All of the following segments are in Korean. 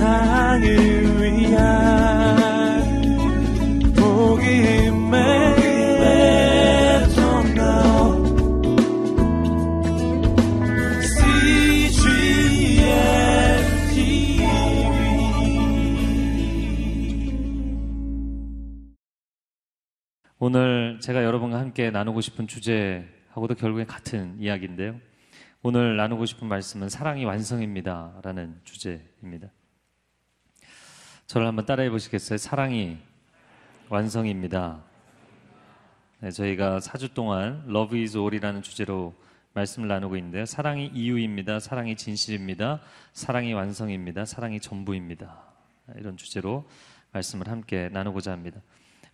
세상을 위한 복음의 오늘 제가 여러분과 함께 나누고 싶은 주제하고도 결국엔 같은 이야기인데요. 오늘 나누고 싶은 말씀은 사랑이 완성입니다. 라는 주제입니다. 저를 한번 따라해 보시겠어요? 사랑이 완성입니다. 네, 저희가 4주 동안 Love is All이라는 주제로 말씀을 나누고 있는데요. 사랑이 이유입니다. 사랑이 진실입니다. 사랑이 완성입니다. 사랑이 전부입니다. 이런 주제로 말씀을 함께 나누고자 합니다.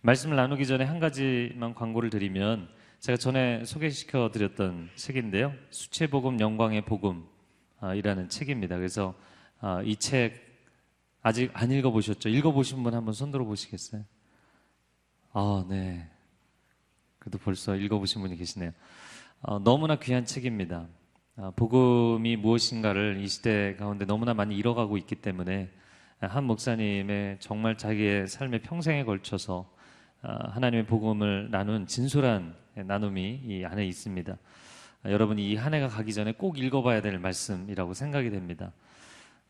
말씀을 나누기 전에 한 가지만 광고를 드리면 제가 전에 소개시켜 드렸던 책인데요. 수채복음 영광의 복음이라는 책입니다. 그래서 아, 이책 아직 안 읽어 보셨죠? 읽어 보신 분 한번 손 들어 보시겠어요? 아, 네. 그래도 벌써 읽어 보신 분이 계시네요. 어, 너무나 귀한 책입니다. 아, 복음이 무엇인가를 이 시대 가운데 너무나 많이 잃어가고 있기 때문에 한 목사님의 정말 자기의 삶의 평생에 걸쳐서 아, 하나님의 복음을 나눈 진솔한 나눔이 이 안에 있습니다. 아, 여러분이 이 한 해가 가기 전에 꼭 읽어봐야 될 말씀이라고 생각이 됩니다.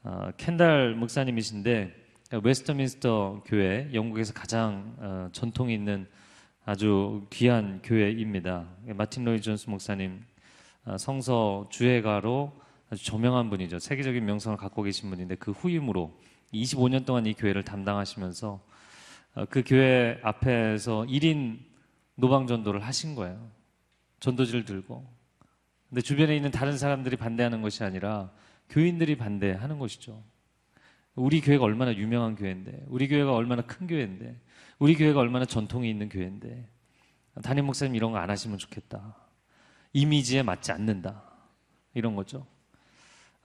어, 켄달 목사님이신데 웨스트민스터 교회 영국에서 가장 어, 전통이 있는 아주 귀한 교회입니다. 마틴 로이 존스 목사님 어, 성서 주해가로 아주 저명한 분이죠. 세계적인 명성을 갖고 계신 분인데 그 후임으로 25년 동안 이 교회를 담당하시면서 어, 그 교회 앞에서 1인 노방 전도를 하신 거예요. 전도지를 들고. 근데 주변에 있는 다른 사람들이 반대하는 것이 아니라 교인들이 반대하는 것이죠. 우리 교회가 얼마나 유명한 교회인데, 우리 교회가 얼마나 큰 교회인데, 우리 교회가 얼마나 전통이 있는 교회인데, 담임 목사님 이런 거 안 하시면 좋겠다. 이미지에 맞지 않는다. 이런 거죠.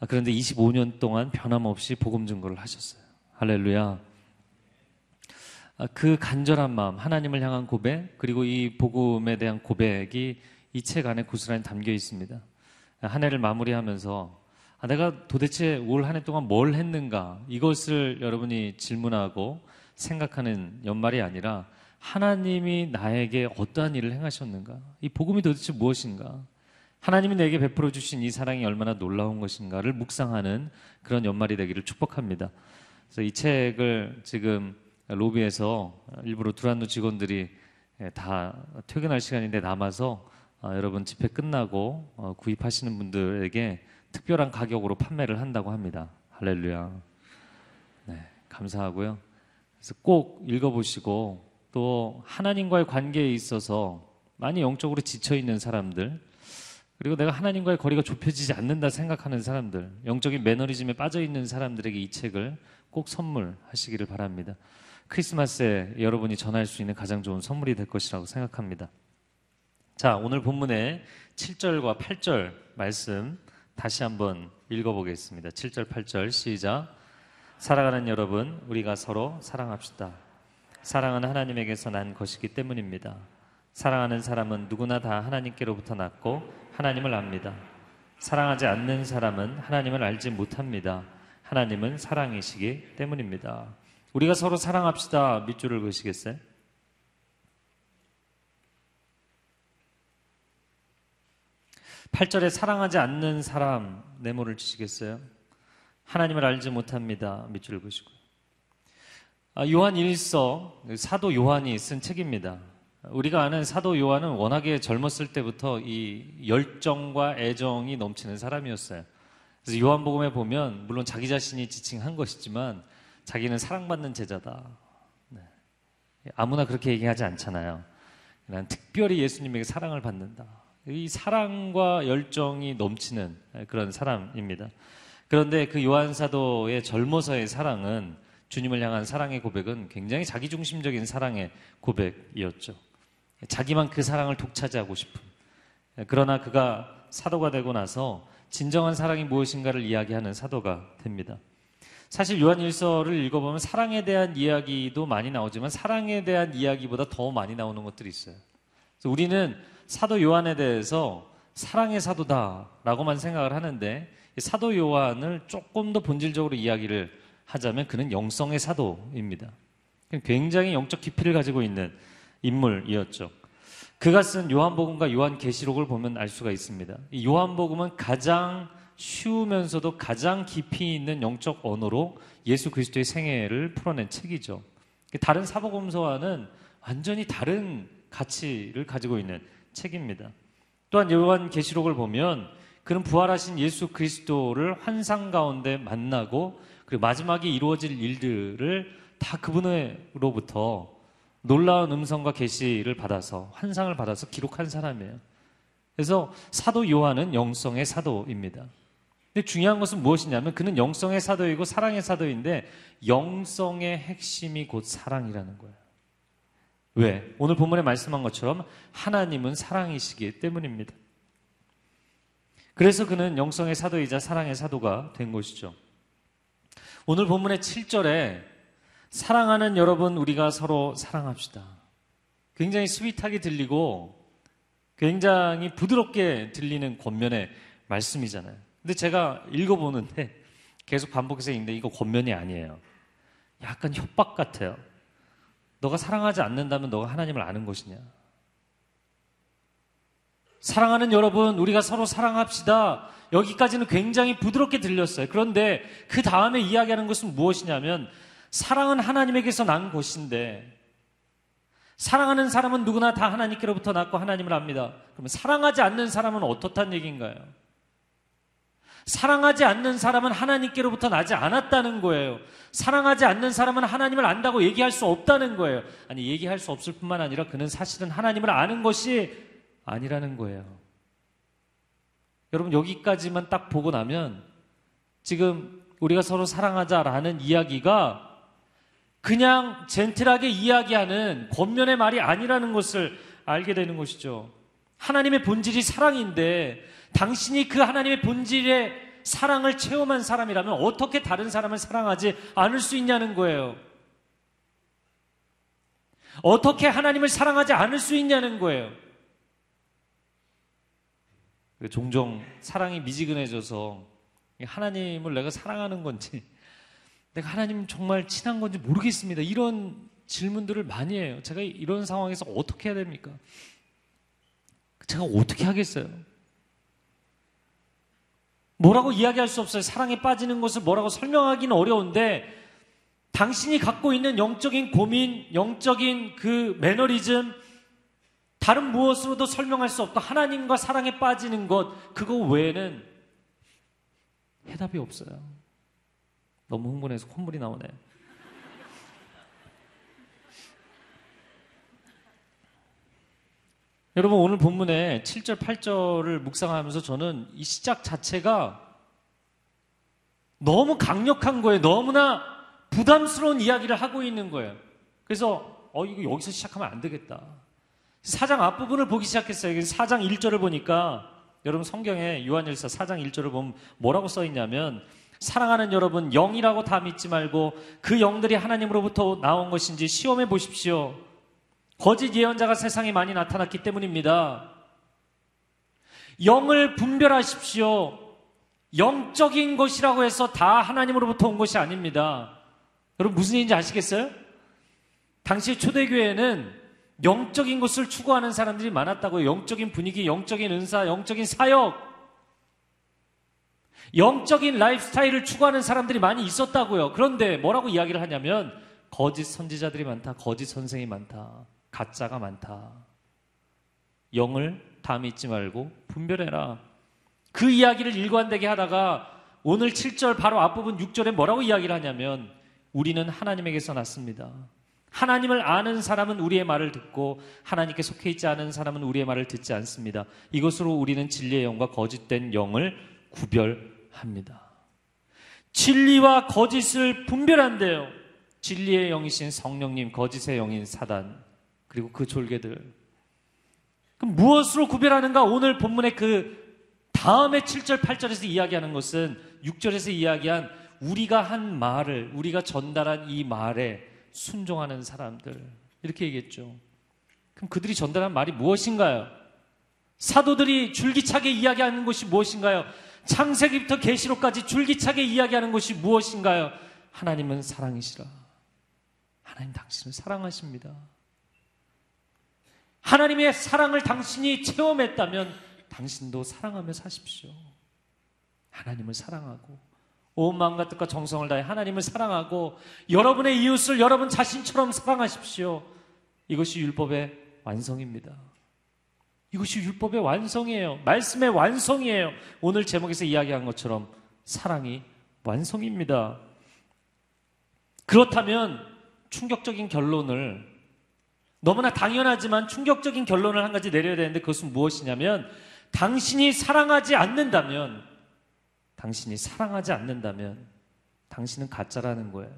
아, 그런데 25년 동안 변함없이 복음 증거를 하셨어요. 할렐루야. 아, 그 간절한 마음, 하나님을 향한 고백, 그리고 이 복음에 대한 고백이 이 책 안에 고스란히 담겨 있습니다. 한 해를 마무리하면서 아, 내가 도대체 올 한 해 동안 뭘 했는가? 이것을 여러분이 질문하고 생각하는 연말이 아니라 하나님이 나에게 어떠한 일을 행하셨는가? 이 복음이 도대체 무엇인가? 하나님이 내게 베풀어 주신 이 사랑이 얼마나 놀라운 것인가를 묵상하는 그런 연말이 되기를 축복합니다. 그래서 이 책을 지금 로비에서 일부러 두란노 직원들이 예, 다 퇴근할 시간인데 남아서 어, 여러분 집회 끝나고 어, 구입하시는 분들에게 특별한 가격으로 판매를 한다고 합니다. 할렐루야. 네, 감사하고요. 그래서 꼭 읽어보시고 또 하나님과의 관계에 있어서 많이 영적으로 지쳐 있는 사람들 그리고 내가 하나님과의 거리가 좁혀지지 않는다 생각하는 사람들 영적인 매너리즘에 빠져 있는 사람들에게 이 책을 꼭 선물하시기를 바랍니다. 크리스마스에 여러분이 전할 수 있는 가장 좋은 선물이 될 것이라고 생각합니다. 자, 오늘 본문의 7절과 8절 말씀 다시 한번 읽어보겠습니다. 7절, 8절 시작. 사랑하는 여러분, 우리가 서로 사랑합시다. 사랑은 하나님에게서 난 것이기 때문입니다. 사랑하는 사람은 누구나 다 하나님께로부터 났고 하나님을 압니다. 사랑하지 않는 사람은 하나님을 알지 못합니다. 하나님은 사랑이시기 때문입니다. 우리가 서로 사랑합시다. 밑줄을 그으시겠어요? 팔절에 사랑하지 않는 사람 네모를 치시겠어요? 하나님을 알지 못합니다. 밑줄을 그으시고요. 아, 요한 일서 사도 요한이 쓴 책입니다. 우리가 아는 사도 요한은 워낙에 젊었을 때부터 이 열정과 애정이 넘치는 사람이었어요. 그래서 요한복음에 보면 물론 자기 자신이 지칭한 것이지만 자기는 사랑받는 제자다. 네. 아무나 그렇게 얘기하지 않잖아요. 난 특별히 예수님에게 사랑을 받는다. 이 사랑과 열정이 넘치는 그런 사람입니다. 그런데 그 요한 사도의 젊어서의 사랑은 주님을 향한 사랑의 고백은 굉장히 자기중심적인 사랑의 고백이었죠. 자기만 그 사랑을 독차지하고 싶은. 그러나 그가 사도가 되고 나서 진정한 사랑이 무엇인가를 이야기하는 사도가 됩니다. 사실 요한 일서를 읽어보면 사랑에 대한 이야기도 많이 나오지만 사랑에 대한 이야기보다 더 많이 나오는 것들이 있어요. 우리는 사도 요한에 대해서 사랑의 사도다라고만 생각을 하는데 사도 요한을 조금 더 본질적으로 이야기를 하자면 그는 영성의 사도입니다. 굉장히 영적 깊이를 가지고 있는 인물이었죠. 그가 쓴 요한복음과 요한계시록을 보면 알 수가 있습니다. 이 요한복음은 가장 쉬우면서도 가장 깊이 있는 영적 언어로 예수 그리스도의 생애를 풀어낸 책이죠. 다른 사복음서와는 완전히 다른 가치를 가지고 있는 책입니다. 또한 요한 계시록을 보면 그는 부활하신 예수 그리스도를 환상 가운데 만나고 그리고 마지막에 이루어질 일들을 다 그분으로부터 놀라운 음성과 계시를 받아서 환상을 받아서 기록한 사람이에요. 그래서 사도 요한은 영성의 사도입니다. 근데 중요한 것은 무엇이냐면 그는 영성의 사도이고 사랑의 사도인데 영성의 핵심이 곧 사랑이라는 거예요. 왜? 오늘 본문에 말씀한 것처럼 하나님은 사랑이시기 때문입니다. 그래서 그는 영성의 사도이자 사랑의 사도가 된 것이죠. 오늘 본문의 7절에 사랑하는 여러분, 우리가 서로 사랑합시다. 굉장히 스윗하게 들리고 굉장히 부드럽게 들리는 권면의 말씀이잖아요. 근데 제가 읽어보는데 계속 반복해서 읽는데 이거 권면이 아니에요. 약간 협박 같아요. 너가 사랑하지 않는다면 너가 하나님을 아는 것이냐? 사랑하는 여러분, 우리가 서로 사랑합시다. 여기까지는 굉장히 부드럽게 들렸어요. 그런데 그 다음에 이야기하는 것은 무엇이냐면 사랑은 하나님에게서 난 것인데 사랑하는 사람은 누구나 다 하나님께로부터 났고 하나님을 압니다. 그러면 사랑하지 않는 사람은 어떻단 얘기인가요? 사랑하지 않는 사람은 하나님께로부터 나지 않았다는 거예요. 사랑하지 않는 사람은 하나님을 안다고 얘기할 수 없다는 거예요. 아니, 얘기할 수 없을 뿐만 아니라 그는 사실은 하나님을 아는 것이 아니라는 거예요. 여러분, 여기까지만 딱 보고 나면 지금 우리가 서로 사랑하자라는 이야기가 그냥 젠틀하게 이야기하는 권면의 말이 아니라는 것을 알게 되는 것이죠. 하나님의 본질이 사랑인데 당신이 그 하나님의 본질의 사랑을 체험한 사람이라면 어떻게 다른 사람을 사랑하지 않을 수 있냐는 거예요. 어떻게 하나님을 사랑하지 않을 수 있냐는 거예요. 종종 사랑이 미지근해져서 하나님을 내가 사랑하는 건지, 내가 하나님 정말 친한 건지 모르겠습니다. 이런 질문들을 많이 해요. 제가 이런 상황에서 어떻게 해야 됩니까? 제가 어떻게 하겠어요? 뭐라고 이야기할 수 없어요. 사랑에 빠지는 것을 뭐라고 설명하기는 어려운데 당신이 갖고 있는 영적인 고민, 영적인 그 매너리즘, 다른 무엇으로도 설명할 수 없고 하나님과 사랑에 빠지는 것, 그거 외에는 해답이 없어요. 너무 흥분해서 콧물이 나오네. 여러분 오늘 본문에 7절, 8절을 묵상하면서 저는 이 시작 자체가 너무 강력한 거예요. 너무나 부담스러운 이야기를 하고 있는 거예요. 그래서 어 이거 여기서 시작하면 안 되겠다. 사장 앞부분을 보기 시작했어요. 사장 1절을 보니까 여러분 성경에 요한일서 4장 1절을 보면 뭐라고 써 있냐면 사랑하는 여러분 영이라고 다 믿지 말고 그 영들이 하나님으로부터 나온 것인지 시험해 보십시오. 거짓 예언자가 세상에 많이 나타났기 때문입니다. 영을 분별하십시오. 영적인 것이라고 해서 다 하나님으로부터 온 것이 아닙니다. 여러분 무슨 얘기인지 아시겠어요? 당시 초대교회는 영적인 것을 추구하는 사람들이 많았다고요. 영적인 분위기, 영적인 은사, 영적인 사역, 영적인 라이프스타일을 추구하는 사람들이 많이 있었다고요. 그런데 뭐라고 이야기를 하냐면 거짓 선지자들이 많다, 거짓 선생이 많다. 가짜가 많다. 영을 다 믿지 말고 분별해라. 그 이야기를 일관되게 하다가 오늘 7절 바로 앞부분 6절에 뭐라고 이야기를 하냐면 우리는 하나님에게서 났습니다. 하나님을 아는 사람은 우리의 말을 듣고 하나님께 속해 있지 않은 사람은 우리의 말을 듣지 않습니다. 이것으로 우리는 진리의 영과 거짓된 영을 구별합니다. 진리와 거짓을 분별한대요. 진리의 영이신 성령님, 거짓의 영인 사단. 그리고 그 졸개들. 그럼 무엇으로 구별하는가? 오늘 본문의 그 다음에 7절, 8절에서 이야기하는 것은 6절에서 이야기한 우리가 한 말을, 우리가 전달한 이 말에 순종하는 사람들. 이렇게 얘기했죠. 그럼 그들이 전달한 말이 무엇인가요? 사도들이 줄기차게 이야기하는 것이 무엇인가요? 창세기부터 계시록까지 줄기차게 이야기하는 것이 무엇인가요? 하나님은 사랑이시라. 하나님 당신을 사랑하십니다. 하나님의 사랑을 당신이 체험했다면 당신도 사랑하며 사십시오. 하나님을 사랑하고 온 마음과 뜻과 정성을 다해 하나님을 사랑하고 여러분의 이웃을 여러분 자신처럼 사랑하십시오. 이것이 율법의 완성입니다. 이것이 율법의 완성이에요. 말씀의 완성이에요. 오늘 제목에서 이야기한 것처럼 사랑이 완성입니다. 그렇다면 충격적인 결론을 너무나 당연하지만 충격적인 결론을 한 가지 내려야 되는데 그것은 무엇이냐면 당신이 사랑하지 않는다면 당신이 사랑하지 않는다면 당신은 가짜라는 거예요.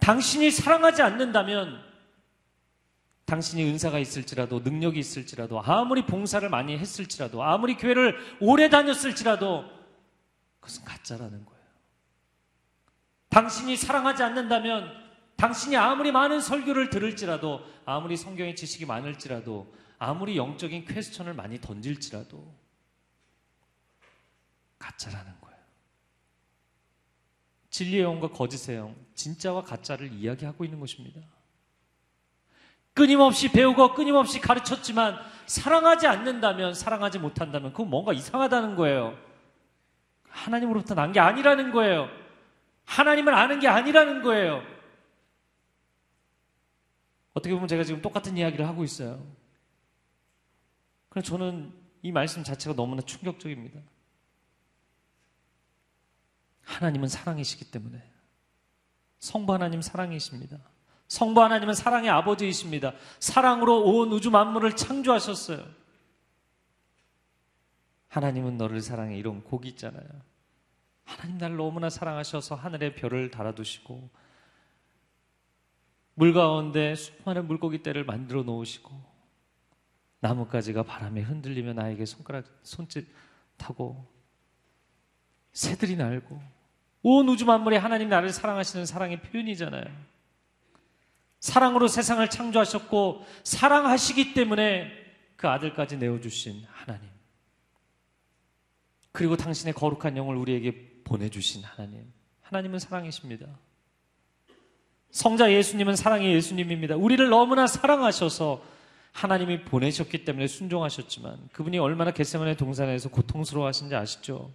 당신이 사랑하지 않는다면 당신이 은사가 있을지라도 능력이 있을지라도 아무리 봉사를 많이 했을지라도 아무리 교회를 오래 다녔을지라도 그것은 가짜라는 거예요. 당신이 사랑하지 않는다면 당신이 아무리 많은 설교를 들을지라도 아무리 성경의 지식이 많을지라도 아무리 영적인 퀘스천을 많이 던질지라도 가짜라는 거예요. 진리의 영과 거짓의 영, 진짜와 가짜를 이야기하고 있는 것입니다. 끊임없이 배우고 끊임없이 가르쳤지만 사랑하지 않는다면, 사랑하지 못한다면 그건 뭔가 이상하다는 거예요. 하나님으로부터 난 게 아니라는 거예요. 하나님을 아는 게 아니라는 거예요. 어떻게 보면 제가 지금 똑같은 이야기를 하고 있어요. 그래서 저는 이 말씀 자체가 너무나 충격적입니다. 하나님은 사랑이시기 때문에 성부 하나님 사랑이십니다. 성부 하나님은 사랑의 아버지이십니다. 사랑으로 온 우주 만물을 창조하셨어요. 하나님은 너를 사랑해 이런 곡이 있잖아요. 하나님 나를 너무나 사랑하셔서 하늘에 별을 달아두시고 물 가운데 수많은 물고기 떼를 만들어 놓으시고 나뭇가지가 바람에 흔들리며 나에게 손가락 손짓 타고 새들이 날고 온 우주 만물이 하나님 나를 사랑하시는 사랑의 표현이잖아요. 사랑으로 세상을 창조하셨고 사랑하시기 때문에 그 아들까지 내어주신 하나님. 그리고 당신의 거룩한 영을 우리에게 보내주신 하나님. 하나님은 사랑이십니다. 성자 예수님은 사랑의 예수님입니다. 우리를 너무나 사랑하셔서 하나님이 보내셨기 때문에 순종하셨지만 그분이 얼마나 겟세만의 동산에서 고통스러워하신지 아시죠?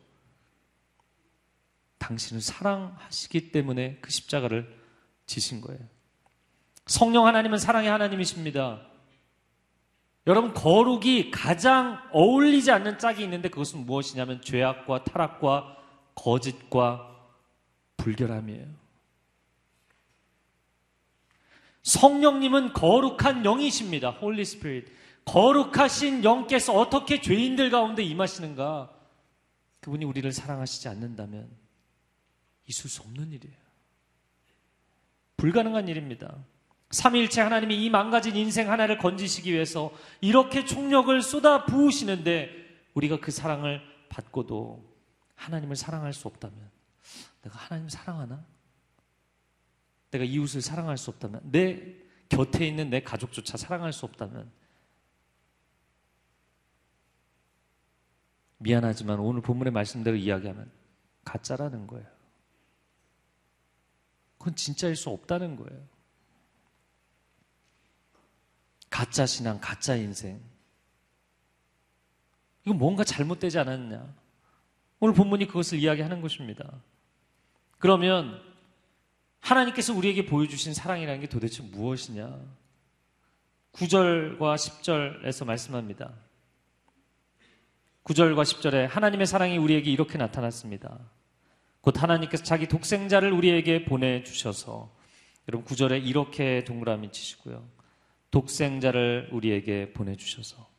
당신을 사랑하시기 때문에 그 십자가를 지신 거예요. 성령 하나님은 사랑의 하나님이십니다. 여러분 거룩이 가장 어울리지 않는 짝이 있는데 그것은 무엇이냐면 죄악과 타락과 거짓과 불결함이에요. 성령님은 거룩한 영이십니다. Holy Spirit. 거룩하신 영께서 어떻게 죄인들 가운데 임하시는가? 그분이 우리를 사랑하시지 않는다면 있을 수 없는 일이에요. 불가능한 일입니다. 삼위일체 하나님이 이 망가진 인생 하나를 건지시기 위해서 이렇게 총력을 쏟아 부으시는데 우리가 그 사랑을 받고도 하나님을 사랑할 수 없다면 내가 하나님 사랑하나? 내가 이웃을 사랑할 수 없다면 내 곁에 있는 내 가족조차 사랑할 수 없다면 미안하지만 오늘 본문의 말씀대로 이야기하면 가짜라는 거예요. 그건 진짜일 수 없다는 거예요. 가짜 신앙, 가짜 인생. 이거 뭔가 잘못되지 않았냐? 오늘 본문이 그것을 이야기하는 것입니다. 그러면 하나님께서 우리에게 보여주신 사랑이라는 게 도대체 무엇이냐? 9절과 10절에서 말씀합니다. 9절과 10절에 하나님의 사랑이 우리에게 이렇게 나타났습니다. 곧 하나님께서 자기 독생자를 우리에게 보내주셔서 여러분 9절에 이렇게 동그라미 치시고요. 독생자를 우리에게 보내주셔서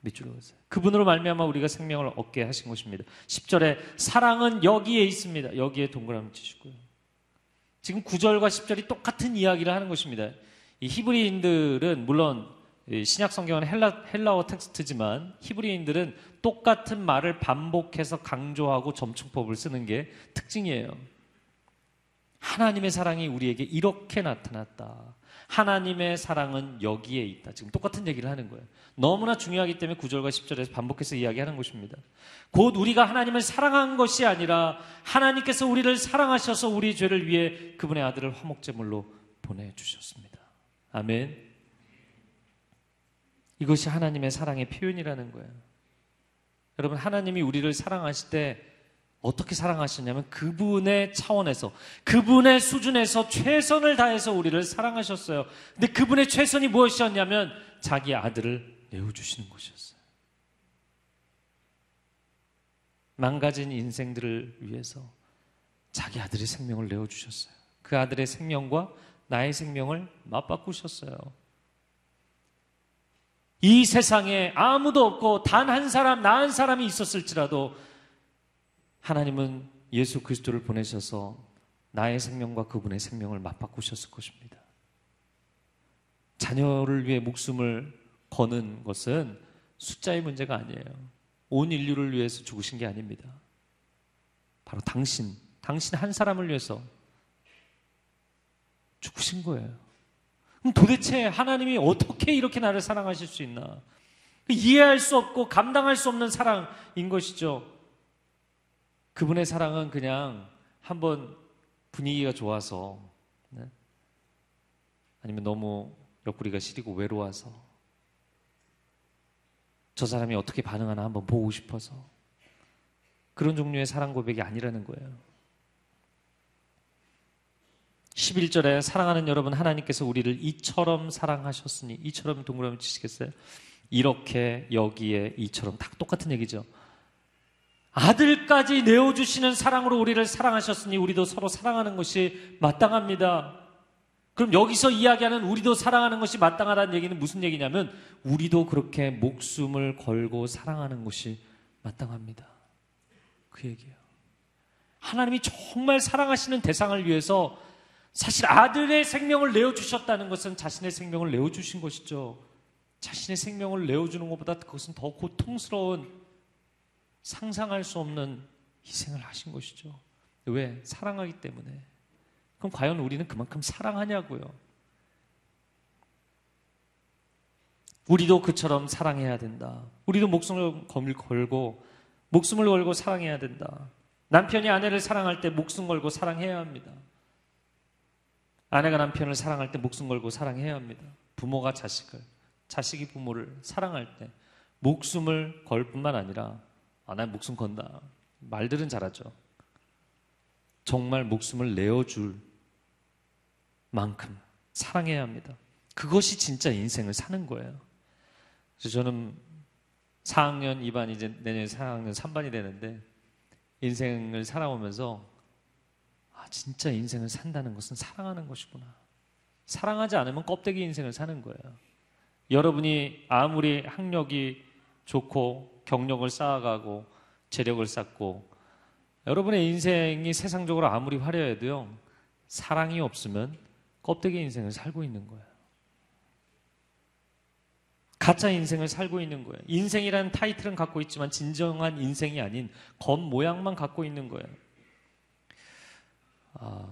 밑줄로 보세요. 그분으로 말미암아 우리가 생명을 얻게 하신 것입니다. 10절에 사랑은 여기에 있습니다. 여기에 동그라미 치시고요. 지금 9절과 10절이 똑같은 이야기를 하는 것입니다. 이 히브리인들은 물론 신약 성경은 헬라, 헬라어 텍스트지만 히브리인들은 똑같은 말을 반복해서 강조하고 점축법을 쓰는 게 특징이에요. 하나님의 사랑이 우리에게 이렇게 나타났다. 하나님의 사랑은 여기에 있다. 지금 똑같은 얘기를 하는 거예요. 너무나 중요하기 때문에 9절과 10절에서 반복해서 이야기하는 것입니다. 곧 우리가 하나님을 사랑한 것이 아니라 하나님께서 우리를 사랑하셔서 우리 죄를 위해 그분의 아들을 화목제물로 보내주셨습니다. 아멘. 이것이 하나님의 사랑의 표현이라는 거예요. 여러분, 하나님이 우리를 사랑하실 때 어떻게 사랑하셨냐면 그분의 차원에서 그분의 수준에서 최선을 다해서 우리를 사랑하셨어요. 근데 그분의 최선이 무엇이었냐면 자기 아들을 내어주시는 것이었어요. 망가진 인생들을 위해서 자기 아들의 생명을 내어주셨어요. 그 아들의 생명과 나의 생명을 맞바꾸셨어요. 이 세상에 아무도 없고 단 한 사람, 나은 사람이 있었을지라도 하나님은 예수 그리스도를 보내셔서 나의 생명과 그분의 생명을 맞바꾸셨을 것입니다. 자녀를 위해 목숨을 거는 것은 숫자의 문제가 아니에요. 온 인류를 위해서 죽으신 게 아닙니다. 바로 당신, 당신 한 사람을 위해서 죽으신 거예요. 그럼 도대체 하나님이 어떻게 이렇게 나를 사랑하실 수 있나? 이해할 수 없고 감당할 수 없는 사랑인 것이죠. 그분의 사랑은 그냥 한번 분위기가 좋아서 네? 아니면 너무 옆구리가 시리고 외로워서 저 사람이 어떻게 반응하나 한번 보고 싶어서 그런 종류의 사랑 고백이 아니라는 거예요. 11절에 사랑하는 여러분 하나님께서 우리를 이처럼 사랑하셨으니 이처럼 동그라미 치시겠어요? 이렇게 여기에 이처럼 다 똑같은 얘기죠. 아들까지 내어주시는 사랑으로 우리를 사랑하셨으니 우리도 서로 사랑하는 것이 마땅합니다. 그럼 여기서 이야기하는 우리도 사랑하는 것이 마땅하다는 얘기는 무슨 얘기냐면 우리도 그렇게 목숨을 걸고 사랑하는 것이 마땅합니다. 그 얘기예요. 하나님이 정말 사랑하시는 대상을 위해서 사실 아들의 생명을 내어주셨다는 것은 자신의 생명을 내어주신 것이죠. 자신의 생명을 내어주는 것보다 그것은 더 고통스러운 상상할 수 없는 희생을 하신 것이죠. 왜? 사랑하기 때문에. 그럼 과연 우리는 그만큼 사랑하냐고요. 우리도 그처럼 사랑해야 된다. 우리도 목숨을 걸고 목숨을 걸고 사랑해야 된다. 남편이 아내를 사랑할 때 목숨 걸고 사랑해야 합니다. 아내가 남편을 사랑할 때 목숨 걸고 사랑해야 합니다. 부모가 자식을, 자식이 부모를 사랑할 때 목숨을 걸 뿐만 아니라 아, 난 목숨 건다. 말들은 잘하죠. 정말 목숨을 내어줄 만큼 사랑해야 합니다. 그것이 진짜 인생을 사는 거예요. 그래서 저는 4학년 2반 이제 내년에 4학년 3반이 되는데 인생을 살아오면서 아 진짜 인생을 산다는 것은 사랑하는 것이구나. 사랑하지 않으면 껍데기 인생을 사는 거예요. 여러분이 아무리 학력이 좋고 경력을 쌓아가고 재력을 쌓고 여러분의 인생이 세상적으로 아무리 화려해도요 사랑이 없으면 껍데기 인생을 살고 있는 거예요. 가짜 인생을 살고 있는 거예요. 인생이라는 타이틀은 갖고 있지만 진정한 인생이 아닌 겉 모양만 갖고 있는 거예요. 아,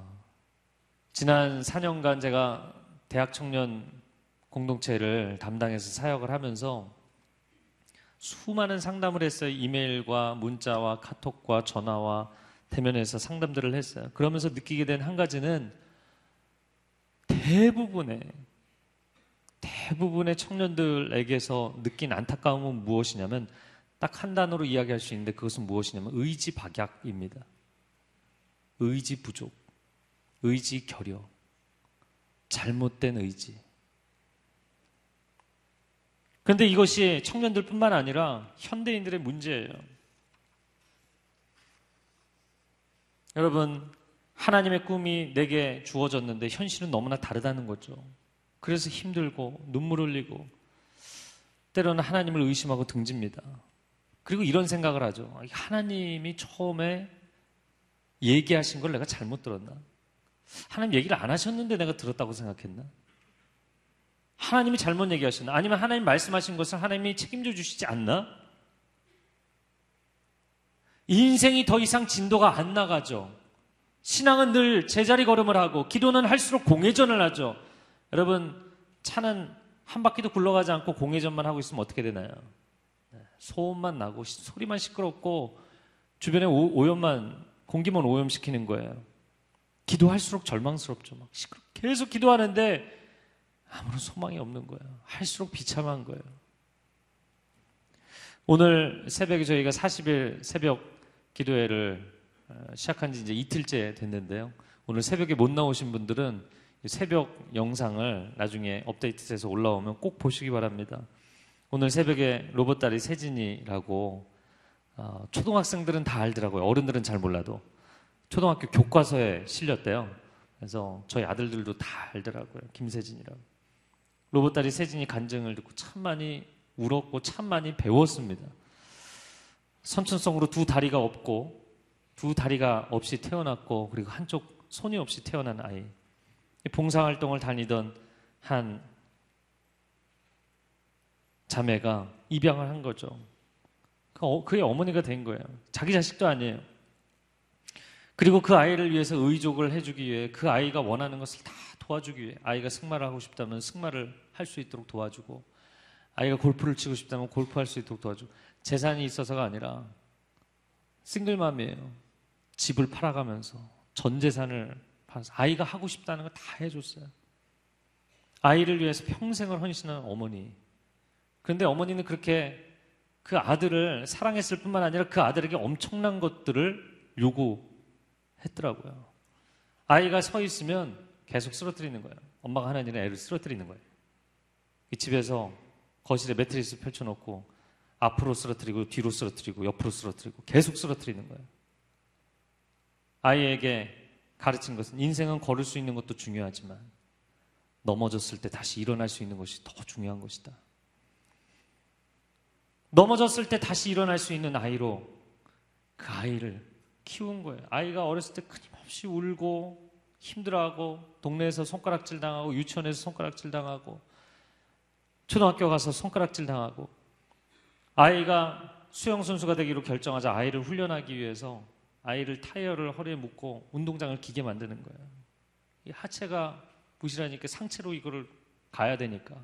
지난 4년간 제가 대학 청년 공동체를 담당해서 사역을 하면서 수많은 상담을 했어요. 이메일과 문자와 카톡과 전화와 대면에서 상담들을 했어요. 그러면서 느끼게 된 한 가지는 대부분의 대부분의 청년들에게서 느낀 안타까움은 무엇이냐면 딱 한 단어로 이야기할 수 있는데 그것은 무엇이냐면 의지 박약입니다. 의지 부족, 의지 결여, 잘못된 의지. 그런데 이것이 청년들뿐만 아니라 현대인들의 문제예요. 여러분, 하나님의 꿈이 내게 주어졌는데 현실은 너무나 다르다는 거죠. 그래서 힘들고 눈물 흘리고 때로는 하나님을 의심하고 등집니다. 그리고 이런 생각을 하죠. 하나님이 처음에 얘기하신 걸 내가 잘못 들었나? 하나님 얘기를 안 하셨는데 내가 들었다고 생각했나? 하나님이 잘못 얘기하셨나? 아니면 하나님 말씀하신 것을 하나님이 책임져 주시지 않나? 인생이 더 이상 진도가 안 나가죠. 신앙은 늘 제자리 걸음을 하고 기도는 할수록 공회전을 하죠. 여러분 차는 한 바퀴도 굴러가지 않고 공회전만 하고 있으면 어떻게 되나요? 네, 소음만 나고 소리만 시끄럽고 주변에 오, 오염만 공기만 오염시키는 거예요. 기도할수록 절망스럽죠. 막 시끄럽, 계속 기도하는데 아무런 소망이 없는 거예요. 할수록 비참한 거예요. 오늘 새벽에 저희가 40일 새벽 기도회를 어, 시작한 지 이제 이틀째 됐는데요. 오늘 새벽에 못 나오신 분들은 새벽 영상을 나중에 업데이트돼서 올라오면 꼭 보시기 바랍니다. 오늘 새벽에 로봇 딸이 세진이라고 어, 초등학생들은 다 알더라고요. 어른들은 잘 몰라도 초등학교 교과서에 실렸대요. 그래서 저희 아들들도 다 알더라고요. 김세진이라고. 로봇 딸이 세진이 간증을 듣고 참 많이 울었고 참 많이 배웠습니다. 선천성으로 두 다리가 없고 두 다리가 없이 태어났고 그리고 한쪽 손이 없이 태어난 아이. 봉사활동을 다니던 한 자매가 입양을 한 거죠. 그 어, 그의 어머니가 된 거예요. 자기 자식도 아니에요. 그리고 그 아이를 위해서 의족을 해주기 위해 그 아이가 원하는 것을 다 도와주기 위해 아이가 승마를 하고 싶다면 승마를 할 수 있도록 도와주고 아이가 골프를 치고 싶다면 골프할 수 있도록 도와주고 재산이 있어서가 아니라 싱글맘이에요. 집을 팔아가면서 전 재산을 팔아서 아이가 하고 싶다는 거다 해줬어요. 아이를 위해서 평생을 헌신한 어머니. 그런데 어머니는 그렇게 그 아들을 사랑했을 뿐만 아니라 그 아들에게 엄청난 것들을 요구했더라고요. 아이가 서 있으면 계속 쓰러뜨리는 거예요. 엄마가 하는 일은 애를 쓰러뜨리는 거예요. 이 집에서 거실에 매트리스 펼쳐놓고 앞으로 쓰러뜨리고 뒤로 쓰러뜨리고 옆으로 쓰러뜨리고 계속 쓰러뜨리는 거예요. 아이에게 가르친 것은 인생은 걸을 수 있는 것도 중요하지만 넘어졌을 때 다시 일어날 수 있는 것이 더 중요한 것이다. 넘어졌을 때 다시 일어날 수 있는 아이로 그 아이를 키운 거예요. 아이가 어렸을 때 끊임없이 울고 힘들어하고 동네에서 손가락질 당하고 유치원에서 손가락질 당하고 초등학교 가서 손가락질 당하고 아이가 수영 선수가 되기로 결정하자 아이를 훈련하기 위해서 아이를 타이어를 허리에 묶고 운동장을 기게 만드는 거예요. 이 하체가 부실하니까 상체로 이거를 가야 되니까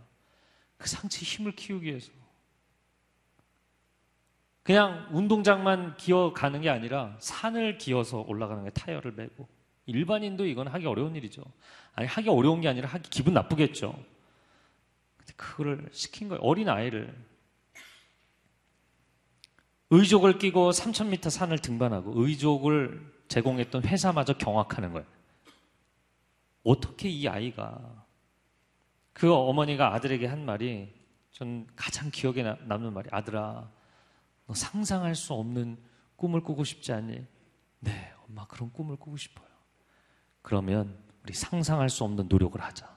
그 상체 힘을 키우기 위해서 그냥 운동장만 기어 가는 게 아니라 산을 기어서 올라가는 게 타이어를 메고 일반인도 이건 하기 어려운 일이죠. 아니 하기 어려운 게 아니라 하기 기분 나쁘겠죠. 근데 그거를 시킨 거예요. 어린 아이를 의족을 끼고 3,000m 산을 등반하고 의족을 제공했던 회사마저 경악하는 거예요. 어떻게 이 아이가 그 어머니가 아들에게 한 말이 전 가장 기억에 남는 말이 아들아 너 상상할 수 없는 꿈을 꾸고 싶지 않니? 네, 엄마 그런 꿈을 꾸고 싶어요. 그러면 우리 상상할 수 없는 노력을 하자.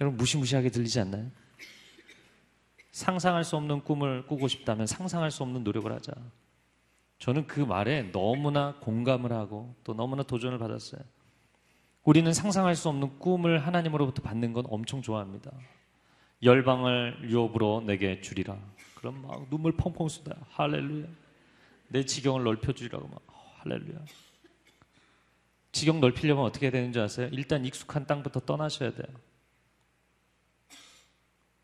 여러분 무시무시하게 들리지 않나요? 상상할 수 없는 꿈을 꾸고 싶다면 상상할 수 없는 노력을 하자. 저는 그 말에 너무나 공감을 하고 또 너무나 도전을 받았어요. 우리는 상상할 수 없는 꿈을 하나님으로부터 받는 건 엄청 좋아합니다. 열방을 유업으로 내게 주리라. 그럼 막 눈물 펑펑 쏟아. 할렐루야. 내 지경을 넓혀주리라고 막 할렐루야. 지경 넓히려면 어떻게 해야 되는 줄 아세요? 일단 익숙한 땅부터 떠나셔야 돼요.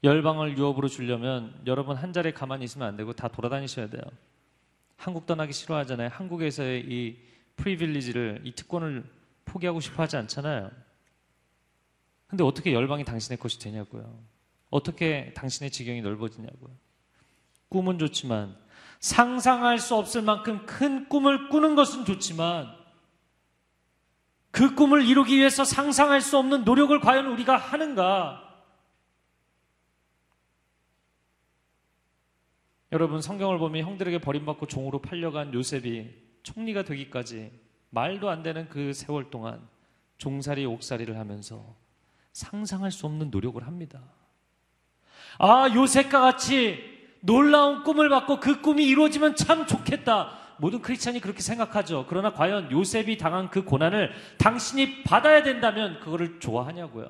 열방을 유업으로 주려면 여러분 한 자리에 가만히 있으면 안 되고 다 돌아다니셔야 돼요. 한국 떠나기 싫어하잖아요. 한국에서의 이 프리빌리지를 이 특권을 포기하고 싶어 하지 않잖아요. 근데 어떻게 열방이 당신의 것이 되냐고요. 어떻게 당신의 지경이 넓어지냐고요. 꿈은 좋지만 상상할 수 없을 만큼 큰 꿈을 꾸는 것은 좋지만 그 꿈을 이루기 위해서 상상할 수 없는 노력을 과연 우리가 하는가? 여러분 성경을 보면 형들에게 버림받고 종으로 팔려간 요셉이 총리가 되기까지 말도 안 되는 그 세월 동안 종살이 옥살이를 하면서 상상할 수 없는 노력을 합니다. 아, 요셉과 같이 놀라운 꿈을 받고 그 꿈이 이루어지면 참 좋겠다. 모든 크리스찬이 그렇게 생각하죠. 그러나 과연 요셉이 당한 그 고난을 당신이 받아야 된다면 그거를 좋아하냐고요.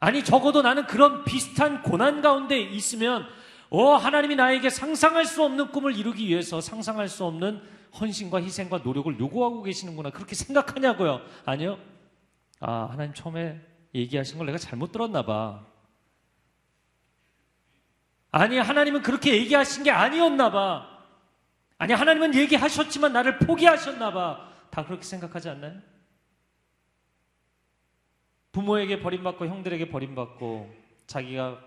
아니, 적어도 나는 그런 비슷한 고난 가운데 있으면 어, 하나님이 나에게 상상할 수 없는 꿈을 이루기 위해서 상상할 수 없는 헌신과 희생과 노력을 요구하고 계시는구나. 그렇게 생각하냐고요? 아니요. 아, 하나님 처음에 얘기하신 걸 내가 잘못 들었나 봐. 아니, 하나님은 그렇게 얘기하신 게 아니었나 봐. 아니, 하나님은 얘기하셨지만 나를 포기하셨나 봐. 다 그렇게 생각하지 않나요? 부모에게 버림받고 형들에게 버림받고 자기가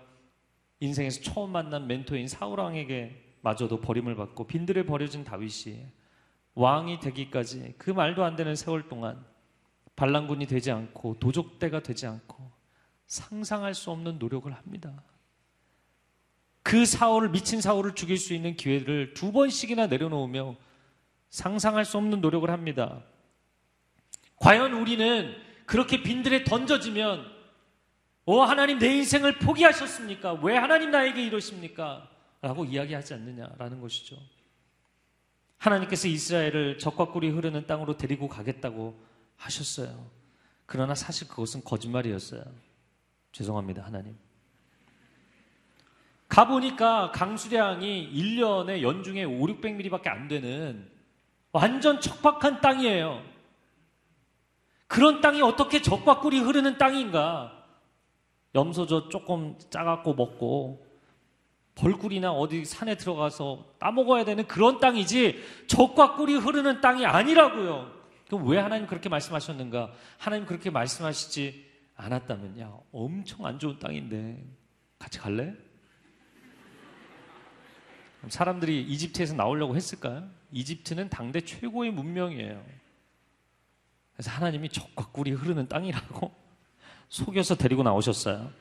인생에서 처음 만난 멘토인 사우랑에게 마저도 버림을 받고 빈들에 버려진 다윗이 왕이 되기까지 그 말도 안 되는 세월 동안 반란군이 되지 않고 도적대가 되지 않고 상상할 수 없는 노력을 합니다. 그 사울을 미친 사울을 죽일 수 있는 기회를 두 번씩이나 내려놓으며 상상할 수 없는 노력을 합니다. 과연 우리는 그렇게 빈들에 던져지면 오 하나님 내 인생을 포기하셨습니까? 왜 하나님 나에게 이러십니까? 라고 이야기하지 않느냐라는 것이죠. 하나님께서 이스라엘을 적과 꿀이 흐르는 땅으로 데리고 가겠다고 하셨어요. 그러나 사실 그것은 거짓말이었어요. 죄송합니다, 하나님. 가보니까 강수량이 1년에 연중에 5, 600mm밖에 안 되는 완전 척박한 땅이에요. 그런 땅이 어떻게 적과 꿀이 흐르는 땅인가? 염소저 조금 짜갖고 먹고 벌꿀이나 어디 산에 들어가서 따먹어야 되는 그런 땅이지 적과 꿀이 흐르는 땅이 아니라고요. 그럼 왜 하나님 그렇게 말씀하셨는가? 하나님 그렇게 말씀하시지 않았다면 야 엄청 안 좋은 땅인데 같이 갈래? 사람들이 이집트에서 나오려고 했을까요? 이집트는 당대 최고의 문명이에요. 그래서 하나님이 적과 꿀이 흐르는 땅이라고 속여서 데리고 나오셨어요.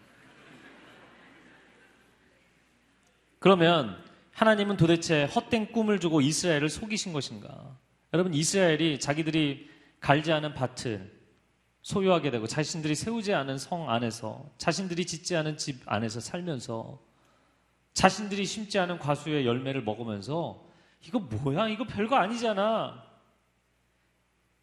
그러면 하나님은 도대체 헛된 꿈을 주고 이스라엘을 속이신 것인가? 여러분, 이스라엘이 자기들이 갈지 않은 밭을 소유하게 되고 자신들이 세우지 않은 성 안에서 자신들이 짓지 않은 집 안에서 살면서 자신들이 심지 않은 과수의 열매를 먹으면서 이거 뭐야? 이거 별거 아니잖아.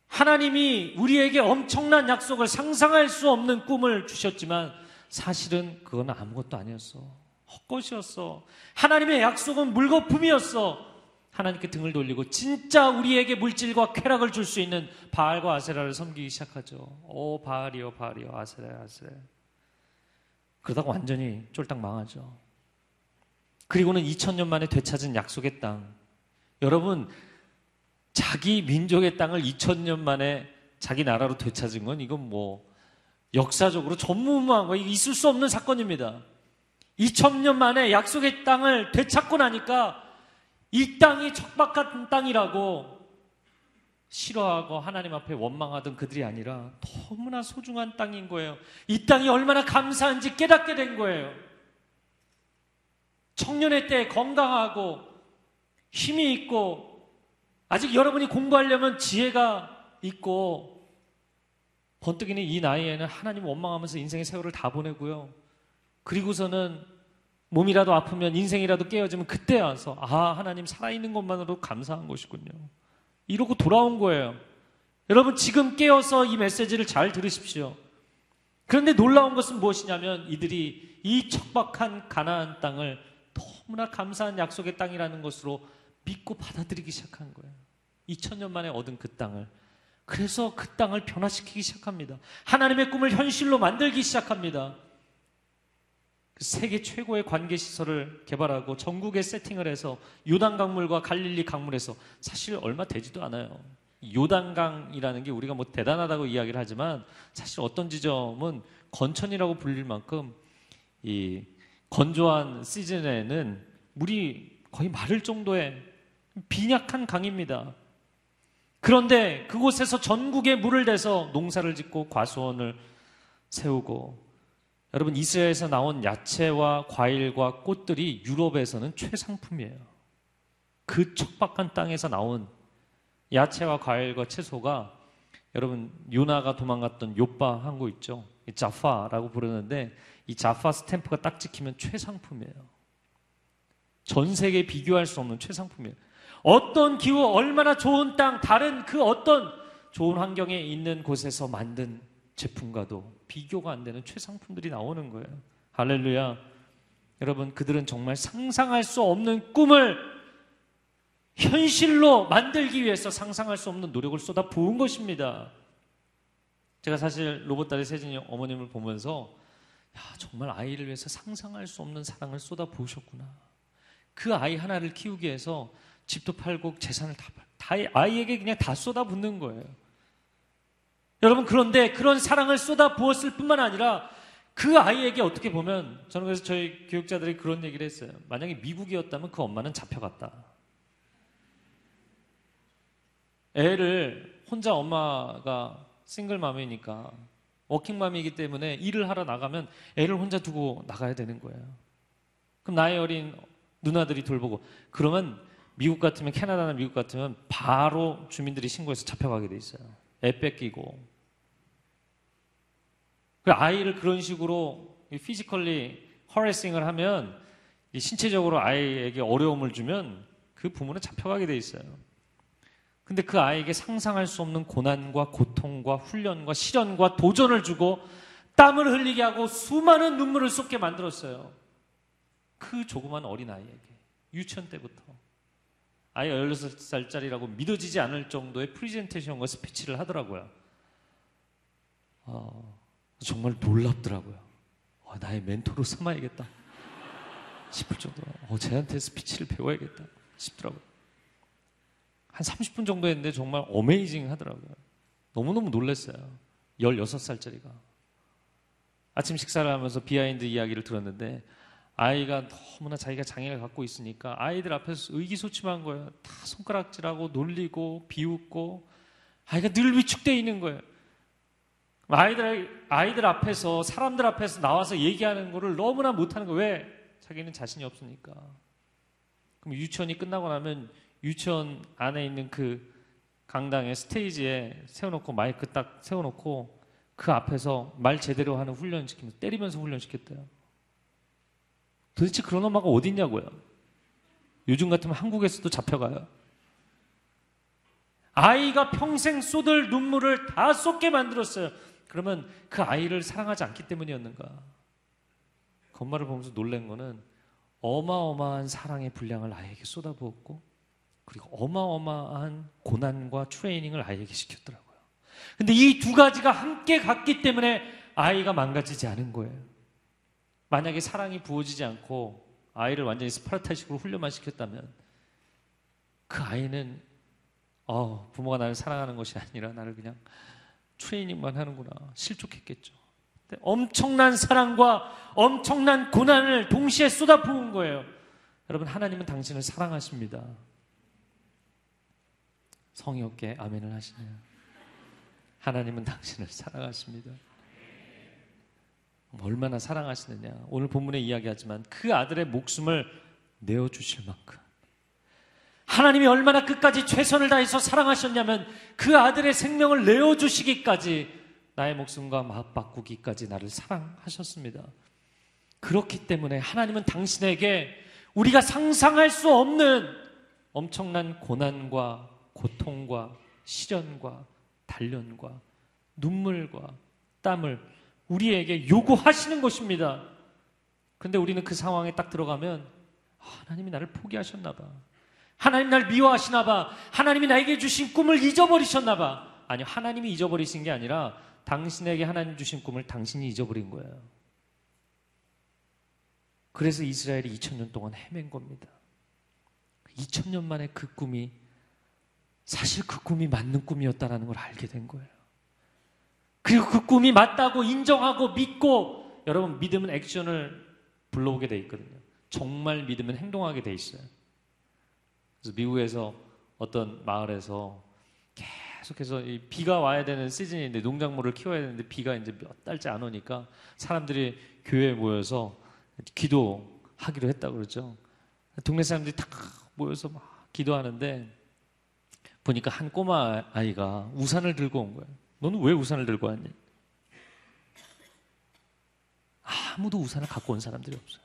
하나님이 우리에게 엄청난 약속을 상상할 수 없는 꿈을 주셨지만 사실은 그건 아무것도 아니었어. 헛것이었어. 하나님의 약속은 물거품이었어. 하나님께 등을 돌리고 진짜 우리에게 물질과 쾌락을 줄 수 있는 바알과 아세라를 섬기기 시작하죠. 오 바알이요 바알이요 아세라 아세라. 그러다가 완전히 쫄딱 망하죠. 그리고는 2000년 만에 되찾은 약속의 땅. 여러분 자기 민족의 땅을 2000년 만에 자기 나라로 되찾은 건 이건 뭐 역사적으로 전무후무한 거 있을 수 없는 사건입니다. 2000년 만에 약속의 땅을 되찾고 나니까 이 땅이 척박한 땅이라고 싫어하고 하나님 앞에 원망하던 그들이 아니라 너무나 소중한 땅인 거예요. 이 땅이 얼마나 감사한지 깨닫게 된 거예요. 청년의 때 건강하고 힘이 있고 아직 여러분이 공부하려면 지혜가 있고 번뜩이는 이 나이에는 하나님 원망하면서 인생의 세월을 다 보내고요. 그리고서는 몸이라도 아프면 인생이라도 깨어지면 그때 와서 아 하나님 살아있는 것만으로 감사한 것이군요. 이러고 돌아온 거예요. 여러분 지금 깨어서 이 메시지를 잘 들으십시오. 그런데 놀라운 것은 무엇이냐면 이들이 이 척박한 가나안 땅을 너무나 감사한 약속의 땅이라는 것으로 믿고 받아들이기 시작한 거예요. 2000년 만에 얻은 그 땅을. 그래서 그 땅을 변화시키기 시작합니다. 하나님의 꿈을 현실로 만들기 시작합니다. 그 세계 최고의 관계 시설을 개발하고 전국에 세팅을 해서 요단 강물과 갈릴리 강물에서 사실 얼마 되지도 않아요. 요단강이라는 게 우리가 뭐 대단하다고 이야기를 하지만 사실 어떤 지점은 건천이라고 불릴 만큼 이 건조한 시즌에는 물이 거의 마를 정도의 빈약한 강입니다. 그런데 그곳에서 전국에 물을 대서 농사를 짓고 과수원을 세우고 여러분 이스라엘에서 나온 야채와 과일과 꽃들이 유럽에서는 최상품이에요. 그 척박한 땅에서 나온 야채와 과일과 채소가 여러분 요나가 도망갔던 요파 항구 있죠. 자파라고 부르는데 이 자파 스탬프가 딱 찍히면 최상품이에요. 전 세계에 비교할 수 없는 최상품이에요. 어떤 기후, 얼마나 좋은 땅, 다른 그 어떤 좋은 환경에 있는 곳에서 만든 제품과도 비교가 안 되는 최상품들이 나오는 거예요. 할렐루야. 여러분, 그들은 정말 상상할 수 없는 꿈을 현실로 만들기 위해서 상상할 수 없는 노력을 쏟아 부은 것입니다. 제가 사실 로봇다리 세진이 어머님을 보면서 야, 정말 아이를 위해서 상상할 수 없는 사랑을 쏟아 부으셨구나. 그 아이 하나를 키우기 위해서 집도 팔고 재산을 다, 다 아이에게 그냥 다 쏟아 붓는 거예요. 여러분, 그런데 그런 사랑을 쏟아 부었을 뿐만 아니라 그 아이에게 어떻게 보면 저는 그래서 저희 교육자들이 그런 얘기를 했어요. 만약에 미국이었다면 그 엄마는 잡혀갔다. 애를 혼자 엄마가 싱글맘이니까 워킹맘이기 때문에 일을 하러 나가면 애를 혼자 두고 나가야 되는 거예요. 그럼 나이 어린 누나들이 돌보고 그러면 미국 같으면 캐나다나 미국 같으면 바로 주민들이 신고해서 잡혀가게 돼 있어요. 애 뺏기고. 그 아이를 그런 식으로 physically harassing을 하면 신체적으로 아이에게 어려움을 주면 그 부모는 잡혀가게 돼 있어요. 근데 그 아이에게 상상할 수 없는 고난과 고통과 훈련과 시련과 도전을 주고 땀을 흘리게 하고 수많은 눈물을 쏟게 만들었어요. 그 조그만 어린아이에게. 유치원 때부터. 아이 16살짜리라고 믿어지지 않을 정도의 프리젠테이션과 스피치를 하더라고요. 어, 정말 놀랍더라고요. 어, 나의 멘토로 삼아야겠다. 싶을 정도로. 어, 쟤한테 스피치를 배워야겠다. 싶더라고요. 한 30분 정도 했는데 정말 amazing 하더라고요. 너무너무 놀랐어요. 16살짜리가. 아침 식사를 하면서 behind 이야기를 들었는데 아이가 너무나 자기가 장애를 갖고 있으니까 아이들 앞에서 의기소침한 거예요. 다 손가락질하고 놀리고 비웃고 아이가 늘 위축되어 있는 거예요. 아이들, 아이들 앞에서 사람들 앞에서 나와서 얘기하는 거를 너무나 못하는 거예요. 왜? 자기는 자신이 없으니까. 그럼 유치원이 끝나고 나면 유치원 안에 있는 그 강당에 스테이지에 세워놓고 마이크 딱 세워놓고 그 앞에서 말 제대로 하는 훈련 시키면서 때리면서 훈련 시켰대요. 도대체 그런 엄마가 어디 있냐고요? 요즘 같으면 한국에서도 잡혀가요. 아이가 평생 쏟을 눈물을 다 쏟게 만들었어요. 그러면 그 아이를 사랑하지 않기 때문이었는가? 그 엄마를 보면서 놀란 거는 어마어마한 사랑의 분량을 아이에게 쏟아부었고 그리고 어마어마한 고난과 트레이닝을 아이에게 시켰더라고요. 근데 이 두 가지가 함께 갔기 때문에 아이가 망가지지 않은 거예요. 만약에 사랑이 부어지지 않고 아이를 완전히 스파르타식으로 훈련만 시켰다면 그 아이는 어, 부모가 나를 사랑하는 것이 아니라 나를 그냥 트레이닝만 하는구나 실족했겠죠. 엄청난 사랑과 엄청난 고난을 동시에 쏟아부은 거예요. 여러분 하나님은 당신을 사랑하십니다. 성의 없게 아멘을 하시네요. 하나님은 당신을 사랑하십니다. 얼마나 사랑하시느냐. 오늘 본문에 이야기하지만 그 아들의 목숨을 내어주실 만큼. 하나님이 얼마나 끝까지 최선을 다해서 사랑하셨냐면 그 아들의 생명을 내어주시기까지 나의 목숨과 맞바꾸기까지 나를 사랑하셨습니다. 그렇기 때문에 하나님은 당신에게 우리가 상상할 수 없는 엄청난 고난과 고통과 시련과 단련과 눈물과 땀을 우리에게 요구하시는 것입니다. 근데 우리는 그 상황에 딱 들어가면 아, 하나님이 나를 포기하셨나 봐. 하나님 날 미워하시나 봐. 하나님이 나에게 주신 꿈을 잊어버리셨나 봐. 아니, 하나님이 잊어버리신 게 아니라 당신에게 하나님 주신 꿈을 당신이 잊어버린 거예요. 그래서 이스라엘이 2000년 동안 헤맨 겁니다. 2000년 만에 그 꿈이 사실 그 꿈이 맞는 꿈이었다라는 걸 알게 된 거예요. 그리고 그 꿈이 맞다고 인정하고 믿고 여러분 믿음은 액션을 불러오게 돼 있거든요. 정말 믿으면 행동하게 돼 있어요. 그래서 미국에서 어떤 마을에서 계속해서 비가 와야 되는 시즌인데 농작물을 키워야 되는데 비가 이제 몇 달째 안 오니까 사람들이 교회에 모여서 기도하기로 했다고 그러죠. 동네 사람들이 다 모여서 막 기도하는데 보니까 한 꼬마 아이가 우산을 들고 온 거예요. 너는 왜 우산을 들고 왔니? 아무도 우산을 갖고 온 사람들이 없어요.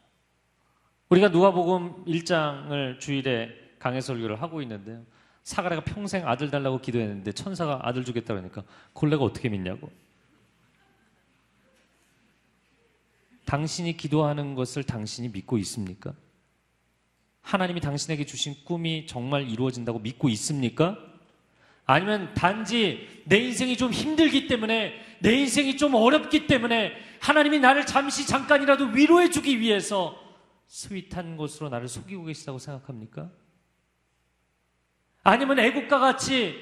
우리가 누가복음 1장을 주일에 강해 설교를 하고 있는데요. 사가랴가 평생 아들 달라고 기도했는데 천사가 아들 주겠다 그러니까 내가 어떻게 믿냐고. 당신이 기도하는 것을 당신이 믿고 있습니까? 하나님이 당신에게 주신 꿈이 정말 이루어진다고 믿고 있습니까? 아니면 단지 내 인생이 좀 힘들기 때문에 내 인생이 좀 어렵기 때문에 하나님이 나를 잠시 잠깐이라도 위로해 주기 위해서 스윗한 것으로 나를 속이고 계시다고 생각합니까? 아니면 애국과 같이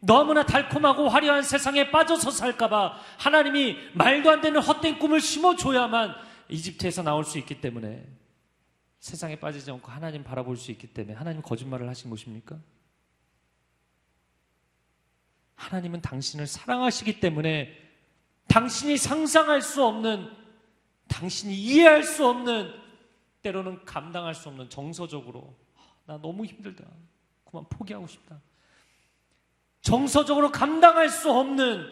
너무나 달콤하고 화려한 세상에 빠져서 살까봐 하나님이 말도 안 되는 헛된 꿈을 심어줘야만 이집트에서 나올 수 있기 때문에 세상에 빠지지 않고 하나님 바라볼 수 있기 때문에 하나님 거짓말을 하신 것입니까? 하나님은 당신을 사랑하시기 때문에 당신이 상상할 수 없는, 당신이 이해할 수 없는, 때로는 감당할 수 없는 정서적으로, 나 너무 힘들다. 그만 포기하고 싶다. 정서적으로 감당할 수 없는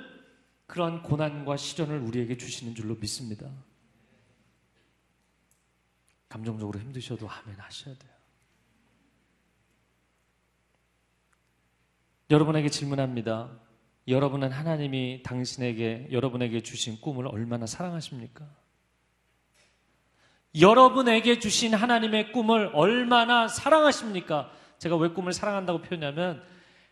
그런 고난과 시련을 우리에게 주시는 줄로 믿습니다. 감정적으로 힘드셔도 아멘 하셔야 돼요. 여러분에게 질문합니다. 여러분은 하나님이 당신에게, 여러분에게 주신 꿈을 얼마나 사랑하십니까? 여러분에게 주신 하나님의 꿈을 얼마나 사랑하십니까? 제가 왜 꿈을 사랑한다고 표현하면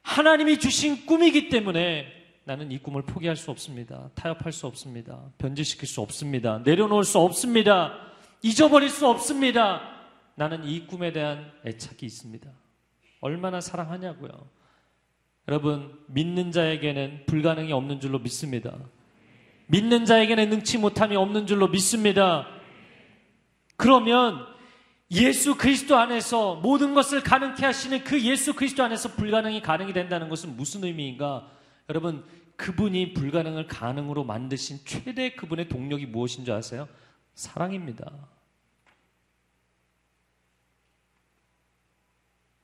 하나님이 주신 꿈이기 때문에 나는 이 꿈을 포기할 수 없습니다. 타협할 수 없습니다. 변질시킬 수 없습니다. 내려놓을 수 없습니다. 잊어버릴 수 없습니다. 나는 이 꿈에 대한 애착이 있습니다. 얼마나 사랑하냐고요. 여러분, 믿는 자에게는 불가능이 없는 줄로 믿습니다. 믿는 자에게는 능치 못함이 없는 줄로 믿습니다. 그러면 예수 그리스도 안에서 모든 것을 가능케 하시는 그 예수 그리스도 안에서 불가능이 가능이 된다는 것은 무슨 의미인가? 여러분, 그분이 불가능을 가능으로 만드신 최대 그분의 동력이 무엇인 줄 아세요? 사랑입니다.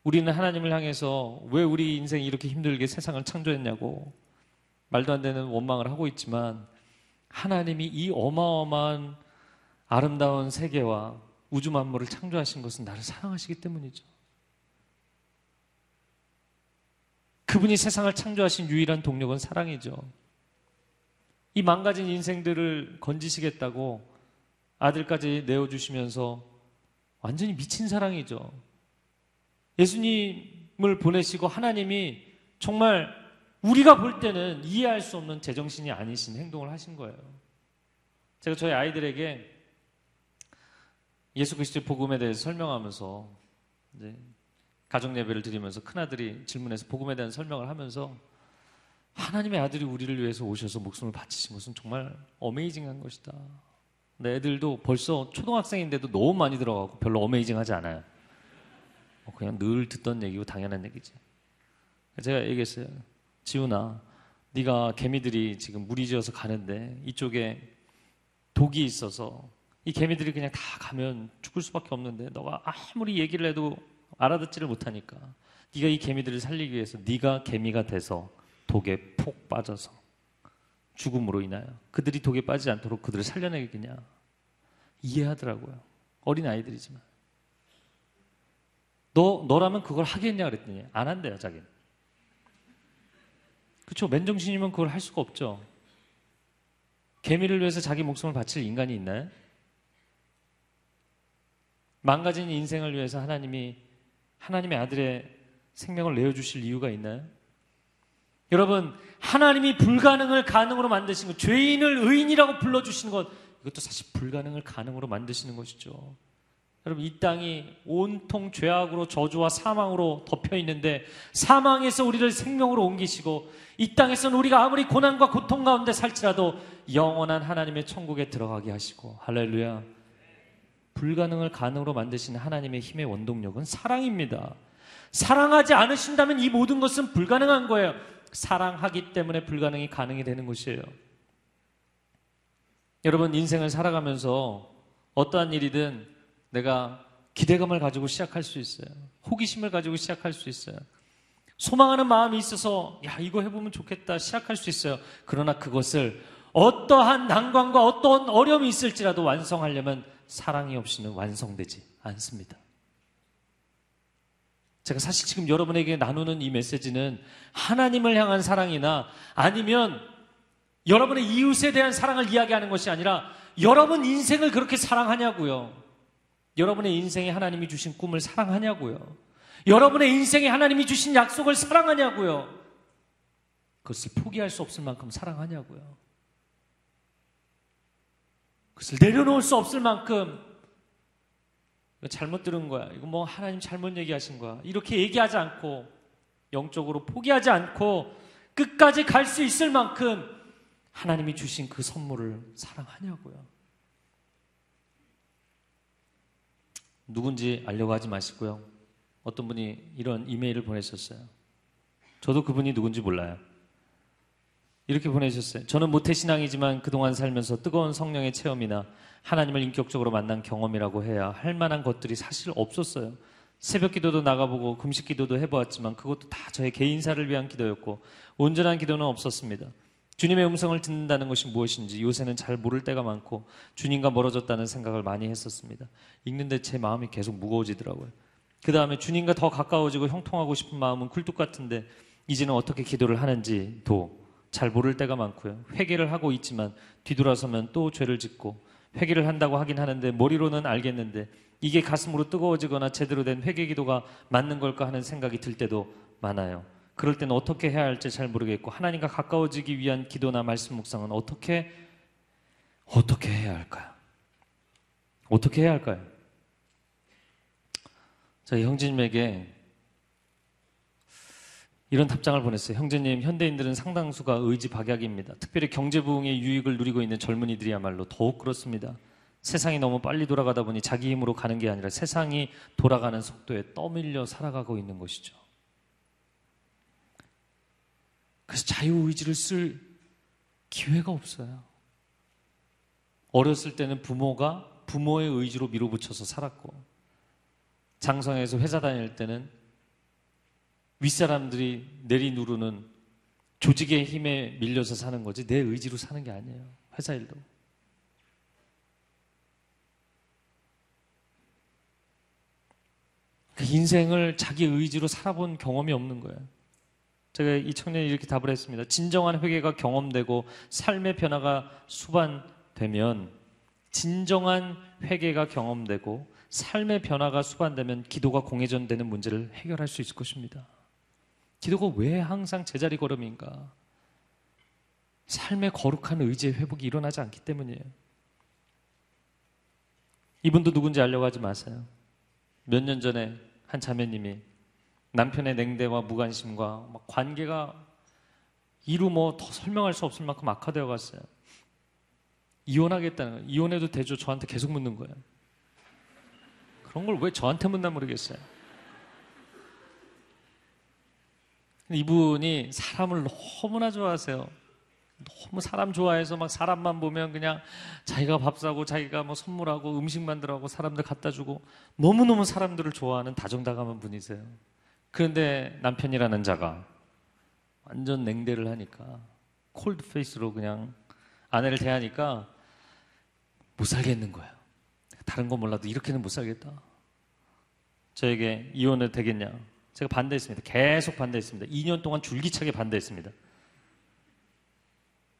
우리는 하나님을 향해서 왜 우리 인생이 이렇게 힘들게 세상을 창조했냐고 말도 안 되는 원망을 하고 있지만 하나님이 이 어마어마한 아름다운 세계와 우주 만물을 창조하신 것은 나를 사랑하시기 때문이죠. 그분이 세상을 창조하신 유일한 동력은 사랑이죠. 이 망가진 인생들을 건지시겠다고 아들까지 내어주시면서 완전히 미친 사랑이죠. 예수님을 보내시고 하나님이 정말 우리가 볼 때는 이해할 수 없는 제정신이 아니신 행동을 하신 거예요. 제가 저희 아이들에게 예수 그리스도의 복음에 대해서 설명하면서 이제 가정 예배를 드리면서 큰 아들이 질문해서 복음에 대한 설명을 하면서 하나님의 아들이 우리를 위해서 오셔서 목숨을 바치신 것은 정말 어메이징한 것이다. 내 애들도 벌써 초등학생인데도 너무 많이 들어가고 별로 어메이징하지 않아요. 뭐 그냥 늘 듣던 얘기고 당연한 얘기지. 제가 얘기했어요. 지훈아, 네가 개미들이 지금 물이 지어서 가는데 이쪽에 독이 있어서 이 개미들이 그냥 다 가면 죽을 수밖에 없는데 너가 아무리 얘기를 해도 알아듣지를 못하니까 네가 이 개미들을 살리기 위해서 네가 개미가 돼서 독에 폭 빠져서 죽음으로 인하여 그들이 독에 빠지지 않도록 그들을 살려내겠냐 이해하더라고요. 어린 아이들이지만 너 너라면 그걸 하겠냐 그랬더니 안 한대요 자기는. 그렇죠. 맨정신이면 그걸 할 수가 없죠. 개미를 위해서 자기 목숨을 바칠 인간이 있나요? 망가진 인생을 위해서 하나님이 하나님의 아들의 생명을 내어주실 이유가 있나요? 여러분, 하나님이 불가능을 가능으로 만드신 것, 죄인을 의인이라고 불러주시는 것, 이것도 사실 불가능을 가능으로 만드시는 것이죠. 여러분 이 땅이 온통 죄악으로 저주와 사망으로 덮여 있는데 사망에서 우리를 생명으로 옮기시고 이 땅에서는 우리가 아무리 고난과 고통 가운데 살지라도 영원한 하나님의 천국에 들어가게 하시고 할렐루야. 불가능을 가능으로 만드시는 하나님의 힘의 원동력은 사랑입니다. 사랑하지 않으신다면 이 모든 것은 불가능한 거예요. 사랑하기 때문에 불가능이 가능이 되는 것이에요. 여러분 인생을 살아가면서 어떠한 일이든 내가 기대감을 가지고 시작할 수 있어요. 호기심을 가지고 시작할 수 있어요. 소망하는 마음이 있어서 야 이거 해보면 좋겠다 시작할 수 있어요. 그러나 그것을 어떠한 난관과 어떠한 어려움이 있을지라도 완성하려면 사랑이 없이는 완성되지 않습니다. 제가 사실 지금 여러분에게 나누는 이 메시지는 하나님을 향한 사랑이나 아니면 여러분의 이웃에 대한 사랑을 이야기하는 것이 아니라 여러분 인생을 그렇게 사랑하냐고요. 여러분의 인생에 하나님이 주신 꿈을 사랑하냐고요. 여러분의 인생에 하나님이 주신 약속을 사랑하냐고요. 그것을 포기할 수 없을 만큼 사랑하냐고요. 그것을 내려놓을 수 없을 만큼 잘못 들은 거야. 이거 뭐 하나님 잘못 얘기하신 거야. 이렇게 얘기하지 않고 영적으로 포기하지 않고 끝까지 갈 수 있을 만큼 하나님이 주신 그 선물을 사랑하냐고요. 누군지 알려고 하지 마시고요. 어떤 분이 이런 이메일을 보내셨어요. 저도 그분이 누군지 몰라요. 이렇게 보내셨어요. 저는 모태신앙이지만 그동안 살면서 뜨거운 성령의 체험이나 하나님을 인격적으로 만난 경험이라고 해야 할 만한 것들이 사실 없었어요. 새벽 기도도 나가보고 금식 기도도 해보았지만 그것도 다 저의 개인사를 위한 기도였고 온전한 기도는 없었습니다. 주님의 음성을 듣는다는 것이 무엇인지 요새는 잘 모를 때가 많고 주님과 멀어졌다는 생각을 많이 했었습니다. 읽는데 제 마음이 계속 무거워지더라고요. 그 다음에 주님과 더 가까워지고 형통하고 싶은 마음은 굴뚝 같은데 이제는 어떻게 기도를 하는지도 잘 모를 때가 많고요. 회개를 하고 있지만 뒤돌아서면 또 죄를 짓고 회개를 한다고 하긴 하는데 머리로는 알겠는데 이게 가슴으로 뜨거워지거나 제대로 된 회개 기도가 맞는 걸까 하는 생각이 들 때도 많아요. 그럴 때는 어떻게 해야 할지 잘 모르겠고 하나님과 가까워지기 위한 기도나 말씀 묵상은 어떻게 어떻게 해야 할까요? 어떻게 해야 할까요? 저희 형제님에게 이런 답장을 보냈어요. 형제님, 현대인들은 상당수가 의지 박약입니다. 특별히 경제 부흥의 유익을 누리고 있는 젊은이들이야말로 더욱 그렇습니다. 세상이 너무 빨리 돌아가다 보니 자기 힘으로 가는 게 아니라 세상이 돌아가는 속도에 떠밀려 살아가고 있는 것이죠. 그래서 자유의지를 쓸 기회가 없어요. 어렸을 때는 부모가 부모의 의지로 밀어붙여서 살았고, 장성에서 회사 다닐 때는 윗사람들이 내리누르는 조직의 힘에 밀려서 사는 거지 내 의지로 사는 게 아니에요. 회사 일도. 그 인생을 자기 의지로 살아본 경험이 없는 거예요. 제가 이 청년이 이렇게 답을 했습니다. 진정한 회개가 경험되고 삶의 변화가 수반되면 진정한 회개가 경험되고 삶의 변화가 수반되면 기도가 공회전되는 문제를 해결할 수 있을 것입니다. 기도가 왜 항상 제자리 걸음인가? 삶의 거룩한 의지의 회복이 일어나지 않기 때문이에요. 이분도 누군지 알려고 하지 마세요. 몇 년 전에 한 자매님이 남편의 냉대와 무관심과 막 관계가 이루 뭐 더 설명할 수 없을 만큼 악화되어 갔어요. 이혼하겠다는 거예요. 이혼해도 되죠? 저한테 계속 묻는 거예요. 그런 걸 왜 저한테 묻나 모르겠어요. 이분이 사람을 너무나 좋아하세요. 너무 사람 좋아해서 막 사람만 보면 그냥 자기가 밥 사고 자기가 뭐 선물하고 음식 만들어하고 사람들 갖다 주고 너무너무 사람들을 좋아하는 다정다감한 분이세요. 그런데 남편이라는 자가 완전 냉대를 하니까 콜드 페이스로 그냥 아내를 대하니까 못 살겠는 거예요. 다른 건 몰라도 이렇게는 못 살겠다. 저에게 이혼을 되겠냐? 제가 반대했습니다. 계속 반대했습니다. 2년 동안 줄기차게 반대했습니다.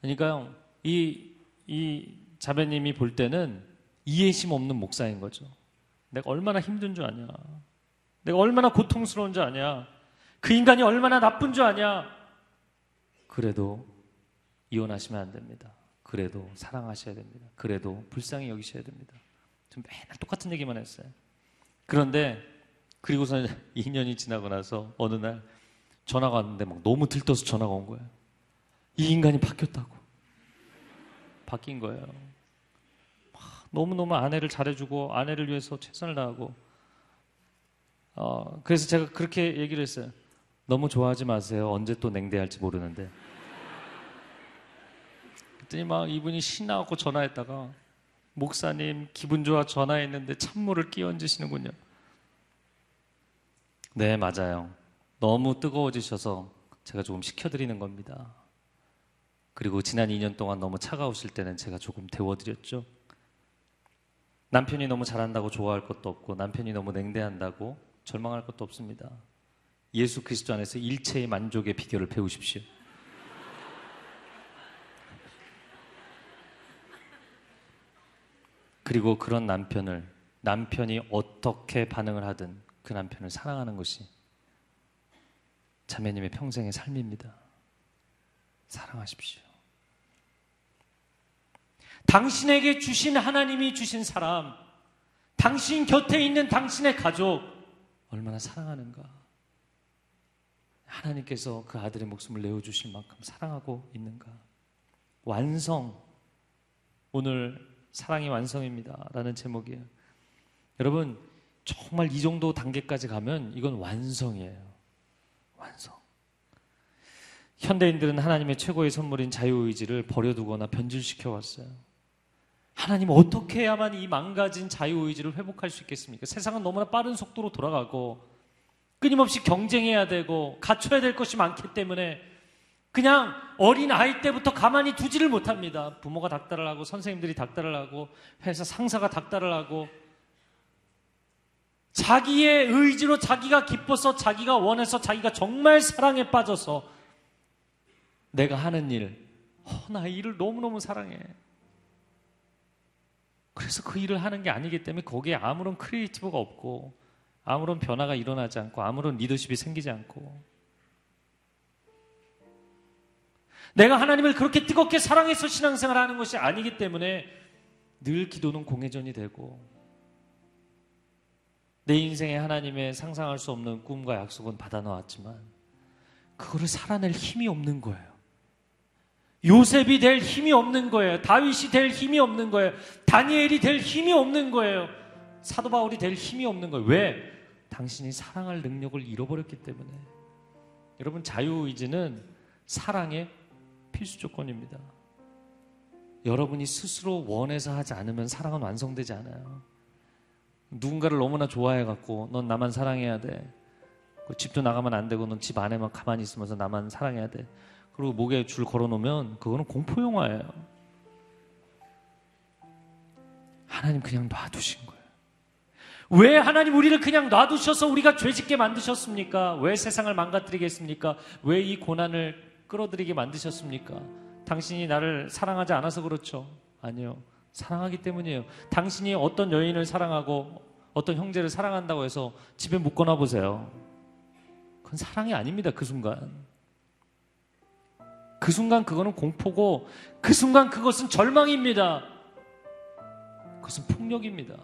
그러니까요, 이, 이 자매님이 볼 때는 이해심 없는 목사인 거죠. 내가 얼마나 힘든 줄 아냐. 내가 얼마나 고통스러운 줄 아냐. 그 인간이 얼마나 나쁜 줄 아냐. 그래도 이혼하시면 안 됩니다. 그래도 사랑하셔야 됩니다. 그래도 불쌍히 여기셔야 됩니다. 좀 맨날 똑같은 얘기만 했어요. 그런데 그리고서 2년이 지나고 나서 어느 날 전화가 왔는데 막 너무 들떠서 전화가 온 거예요. 이 인간이 바뀌었다고. 바뀐 거예요. 너무너무 아내를 잘해주고 아내를 위해서 최선을 다하고 어, 그래서 제가 그렇게 얘기를 했어요. 너무 좋아하지 마세요. 언제 또 냉대할지 모르는데. 그랬더니 막 이분이 신나갖고 전화했다가 목사님 기분 좋아 전화했는데 찬물을 끼얹으시는군요. 네, 맞아요. 너무 뜨거워지셔서 제가 조금 식혀드리는 겁니다. 그리고 지난 2년 동안 너무 차가우실 때는 제가 조금 데워드렸죠. 남편이 너무 잘한다고 좋아할 것도 없고 남편이 너무 냉대한다고 절망할 것도 없습니다. 예수 그리스도 안에서 일체의 만족의 비결을 배우십시오. 그리고 그런 남편을 남편이 어떻게 반응을 하든 그 남편을 사랑하는 것이 자매님의 평생의 삶입니다. 사랑하십시오. 당신에게 주신 하나님이 주신 사람, 당신 곁에 있는 당신의 가족, 얼마나 사랑하는가. 하나님께서 그 아들의 목숨을 내어주실 만큼 사랑하고 있는가. 완성. 오늘 사랑이 완성입니다. 라는 제목이에요. 여러분, 정말 이 정도 단계까지 가면 이건 완성이에요. 완성. 현대인들은 하나님의 최고의 선물인 자유의지를 버려두거나 변질시켜 왔어요. 하나님 어떻게 해야만 이 망가진 자유의지를 회복할 수 있겠습니까? 세상은 너무나 빠른 속도로 돌아가고 끊임없이 경쟁해야 되고 갖춰야 될 것이 많기 때문에 그냥 어린 아이 때부터 가만히 두지를 못합니다. 부모가 닥달을 하고 선생님들이 닥달을 하고 회사 상사가 닥달을 하고 자기의 의지로 자기가 기뻐서 자기가 원해서 자기가 정말 사랑에 빠져서 내가 하는 일, 어, 나 이 일을 너무너무 사랑해. 그래서 그 일을 하는 게 아니기 때문에 거기에 아무런 creative가 없고 아무런 변화가 일어나지 않고 아무런 리더십이 생기지 않고 내가 하나님을 그렇게 뜨겁게 사랑해서 신앙생활을 하는 것이 아니기 때문에 늘 기도는 공회전이 되고 내 인생에 하나님의 상상할 수 없는 꿈과 약속은 받아 놓았지만 그거를 살아낼 힘이 없는 거예요. 요셉이 될 힘이 없는 거예요. 다윗이 될 힘이 없는 거예요. 다니엘이 될 힘이 없는 거예요. 사도 바울이 될 힘이 없는 거예요. 왜? 당신이 사랑할 능력을 잃어버렸기 때문에. 여러분 자유의지는 사랑의 필수 조건입니다. 여러분이 스스로 원해서 하지 않으면 사랑은 완성되지 않아요. 누군가를 너무나 좋아해 갖고 넌 나만 사랑해야 돼. 그 집도 나가면 안 되고 넌 집 안에만 가만히 있으면서 나만 사랑해야 돼. 그리고 목에 줄 걸어 놓으면 그거는 공포 영화예요. 하나님 그냥 놔두신 거예요. 왜 하나님 우리를 그냥 놔두셔서 우리가 죄짓게 만드셨습니까? 왜 세상을 망가뜨리겠습니까? 왜 이 고난을 끌어들이게 만드셨습니까? 당신이 나를 사랑하지 않아서 그렇죠. 아니요. 사랑하기 때문이에요. 당신이 어떤 여인을 사랑하고 어떤 형제를 사랑한다고 해서 집에 묵거나 보세요. 그건 사랑이 아닙니다. 그 순간. 그 순간 그거는 공포고 그 순간 그것은 절망입니다. 그것은 폭력입니다.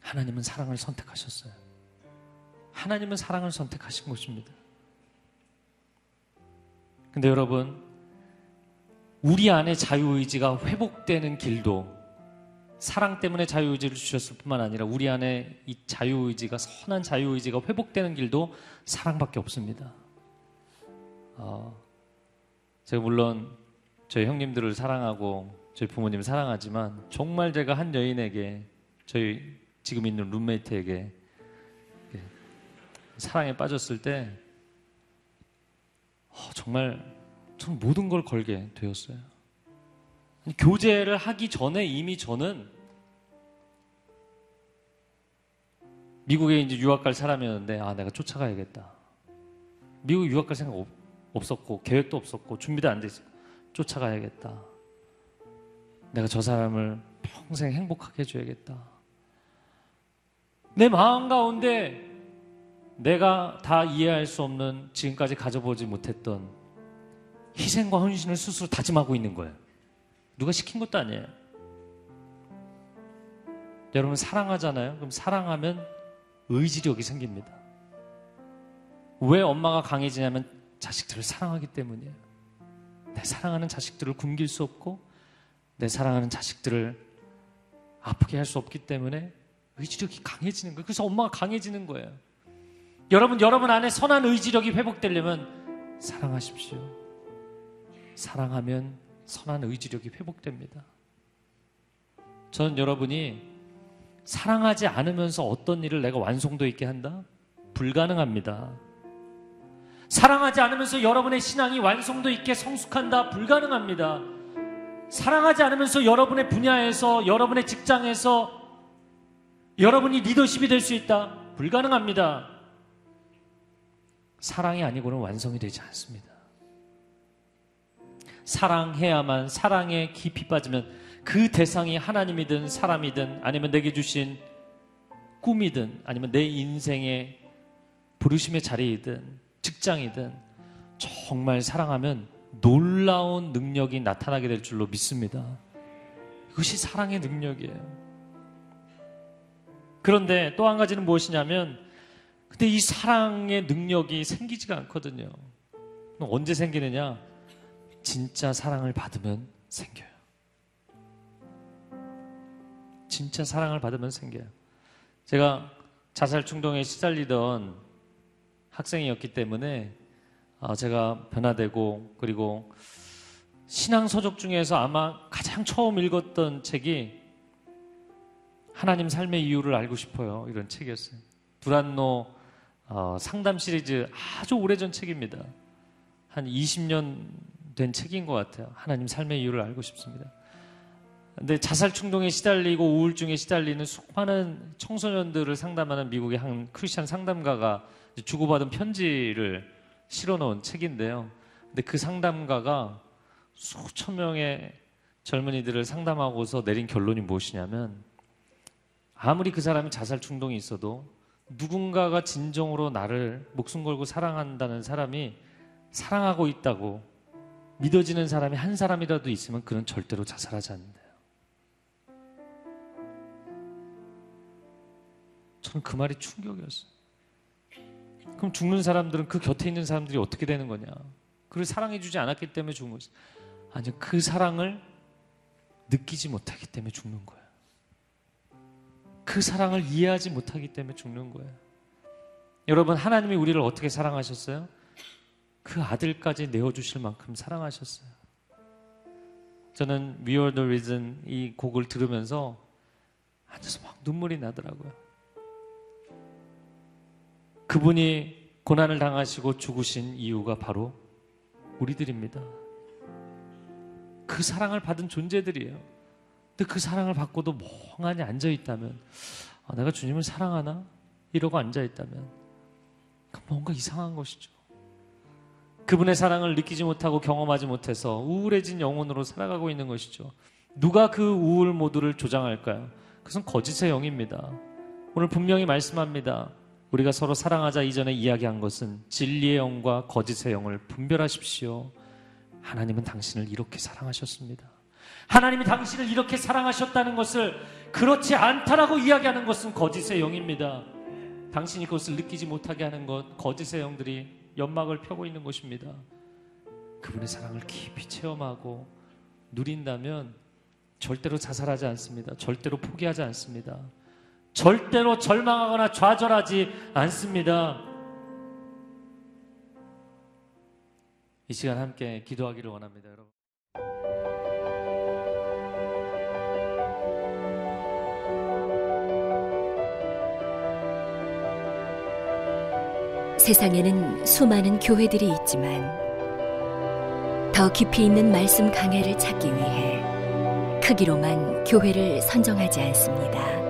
하나님은 사랑을 선택하셨어요. 하나님은 사랑을 선택하신 것입니다. 근데 여러분, 우리 안에 자유의지가 회복되는 길도 사랑 때문에 자유의지를 주셨을 뿐만 아니라 우리 안에 이 자유의지가 선한 자유의지가 회복되는 길도 사랑밖에 없습니다. 어, 제가 물론 저희 형님들을 사랑하고 저희 부모님을 사랑하지만 정말 제가 한 여인에게 저희 지금 있는 룸메이트에게 사랑에 빠졌을 때 어, 정말 저는 모든 걸 걸게 되었어요. 교제를 하기 전에 이미 저는 미국에 이제 유학 갈 사람이었는데 아 내가 쫓아가야겠다. 미국 유학 갈 생각 없, 없었고 계획도 없었고 준비도 안 돼 있었고 쫓아가야겠다. 내가 저 사람을 평생 행복하게 해줘야겠다. 내 마음 가운데 내가 다 이해할 수 없는 지금까지 가져보지 못했던 희생과 헌신을 스스로 다짐하고 있는 거예요. 누가 시킨 것도 아니에요. 여러분 사랑하잖아요. 그럼 사랑하면 의지력이 생깁니다. 왜 엄마가 강해지냐면 자식들을 사랑하기 때문이에요. 내 사랑하는 자식들을 굶길 수 없고 내 사랑하는 자식들을 아프게 할 수 없기 때문에 의지력이 강해지는 거예요. 그래서 엄마가 강해지는 거예요. 여러분, 여러분 안에 선한 의지력이 회복되려면 사랑하십시오. 사랑하면 선한 의지력이 회복됩니다. 저는 여러분이 사랑하지 않으면서 어떤 일을 내가 완성도 있게 한다? 불가능합니다. 사랑하지 않으면서 여러분의 신앙이 완성도 있게 성숙한다? 불가능합니다. 사랑하지 않으면서 여러분의 분야에서, 여러분의 직장에서 여러분이 리더십이 될 수 있다? 불가능합니다. 사랑이 아니고는 완성이 되지 않습니다. 사랑해야만 사랑에 깊이 빠지면 그 대상이 하나님이든 사람이든 아니면 내게 주신 꿈이든 아니면 내 인생의 부르심의 자리이든 직장이든 정말 사랑하면 놀라운 능력이 나타나게 될 줄로 믿습니다. 이것이 사랑의 능력이에요. 그런데 또 한 가지는 무엇이냐면, 근데 이 사랑의 능력이 생기지가 않거든요. 언제 생기느냐? 진짜 사랑을 받으면 생겨요. 진짜 사랑을 받으면 생겨요. 제가 자살 충동에 시달리던 학생이었기 때문에 어, 제가 변화되고 그리고 신앙 서적 중에서 아마 가장 처음 읽었던 책이 하나님 삶의 이유를 알고 싶어요. 이런 책이었어요. 두란노 어, 상담 시리즈 아주 오래전 책입니다. 한 20년 된 책인 것 같아요. 하나님 삶의 이유를 알고 싶습니다. 근데 자살 충동에 시달리고 우울증에 시달리는 수많은 청소년들을 상담하는 미국의 한 크리스천 상담가가 주고받은 편지를 실어 놓은 책인데요. 근데 그 상담가가 수천 명의 젊은이들을 상담하고서 내린 결론이 무엇이냐면 아무리 그 사람이 자살 충동이 있어도 누군가가 진정으로 나를 목숨 걸고 사랑한다는 사람이 사랑하고 있다고 믿어지는 사람이 한 사람이라도 있으면 그는 절대로 자살하지 않는다. 저는 그 말이 충격이었어요. 그럼 죽는 사람들은 그 곁에 있는 사람들이 어떻게 되는 거냐? 그를 사랑해 주지 않았기 때문에 죽은 거지. 아니요, 그 사랑을 느끼지 못하기 때문에 죽는 거예요. 그 사랑을 이해하지 못하기 때문에 죽는 거예요. 여러분, 하나님이 우리를 어떻게 사랑하셨어요? 그 아들까지 내어주실 만큼 사랑하셨어요. 저는 We Are the Reason 이 곡을 들으면서 앉아서 막 눈물이 나더라고요. 그분이 고난을 당하시고 죽으신 이유가 바로 우리들입니다. 그 사랑을 받은 존재들이에요. 근데 그 사랑을 받고도 멍하니 앉아 있다면, 아, 내가 주님을 사랑하나? 이러고 앉아 있다면, 뭔가 이상한 것이죠. 그분의 사랑을 느끼지 못하고 경험하지 못해서 우울해진 영혼으로 살아가고 있는 것이죠. 누가 그 우울 모드를 조장할까요? 그것은 거짓의 영입니다. 오늘 분명히 말씀합니다. 우리가 서로 사랑하자 이전에 이야기한 것은 진리의 영과 거짓의 영을 분별하십시오. 하나님은 당신을 이렇게 사랑하셨습니다. 하나님이 당신을 이렇게 사랑하셨다는 것을 그렇지 않다라고 이야기하는 것은 거짓의 영입니다. 당신이 그것을 느끼지 못하게 하는 것, 거짓의 영들이 연막을 펴고 있는 것입니다. 그분의 사랑을 깊이 체험하고 누린다면 절대로 자살하지 않습니다. 절대로 포기하지 않습니다. 절대로 절망하거나 좌절하지 않습니다. 이 시간 함께 기도하기를 원합니다, 여러분. 세상에는 수많은 교회들이 있지만 더 깊이 있는 말씀 강해를 찾기 위해 크기로만 교회를 선정하지 않습니다.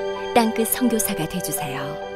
땅끝 성교사가 되주세요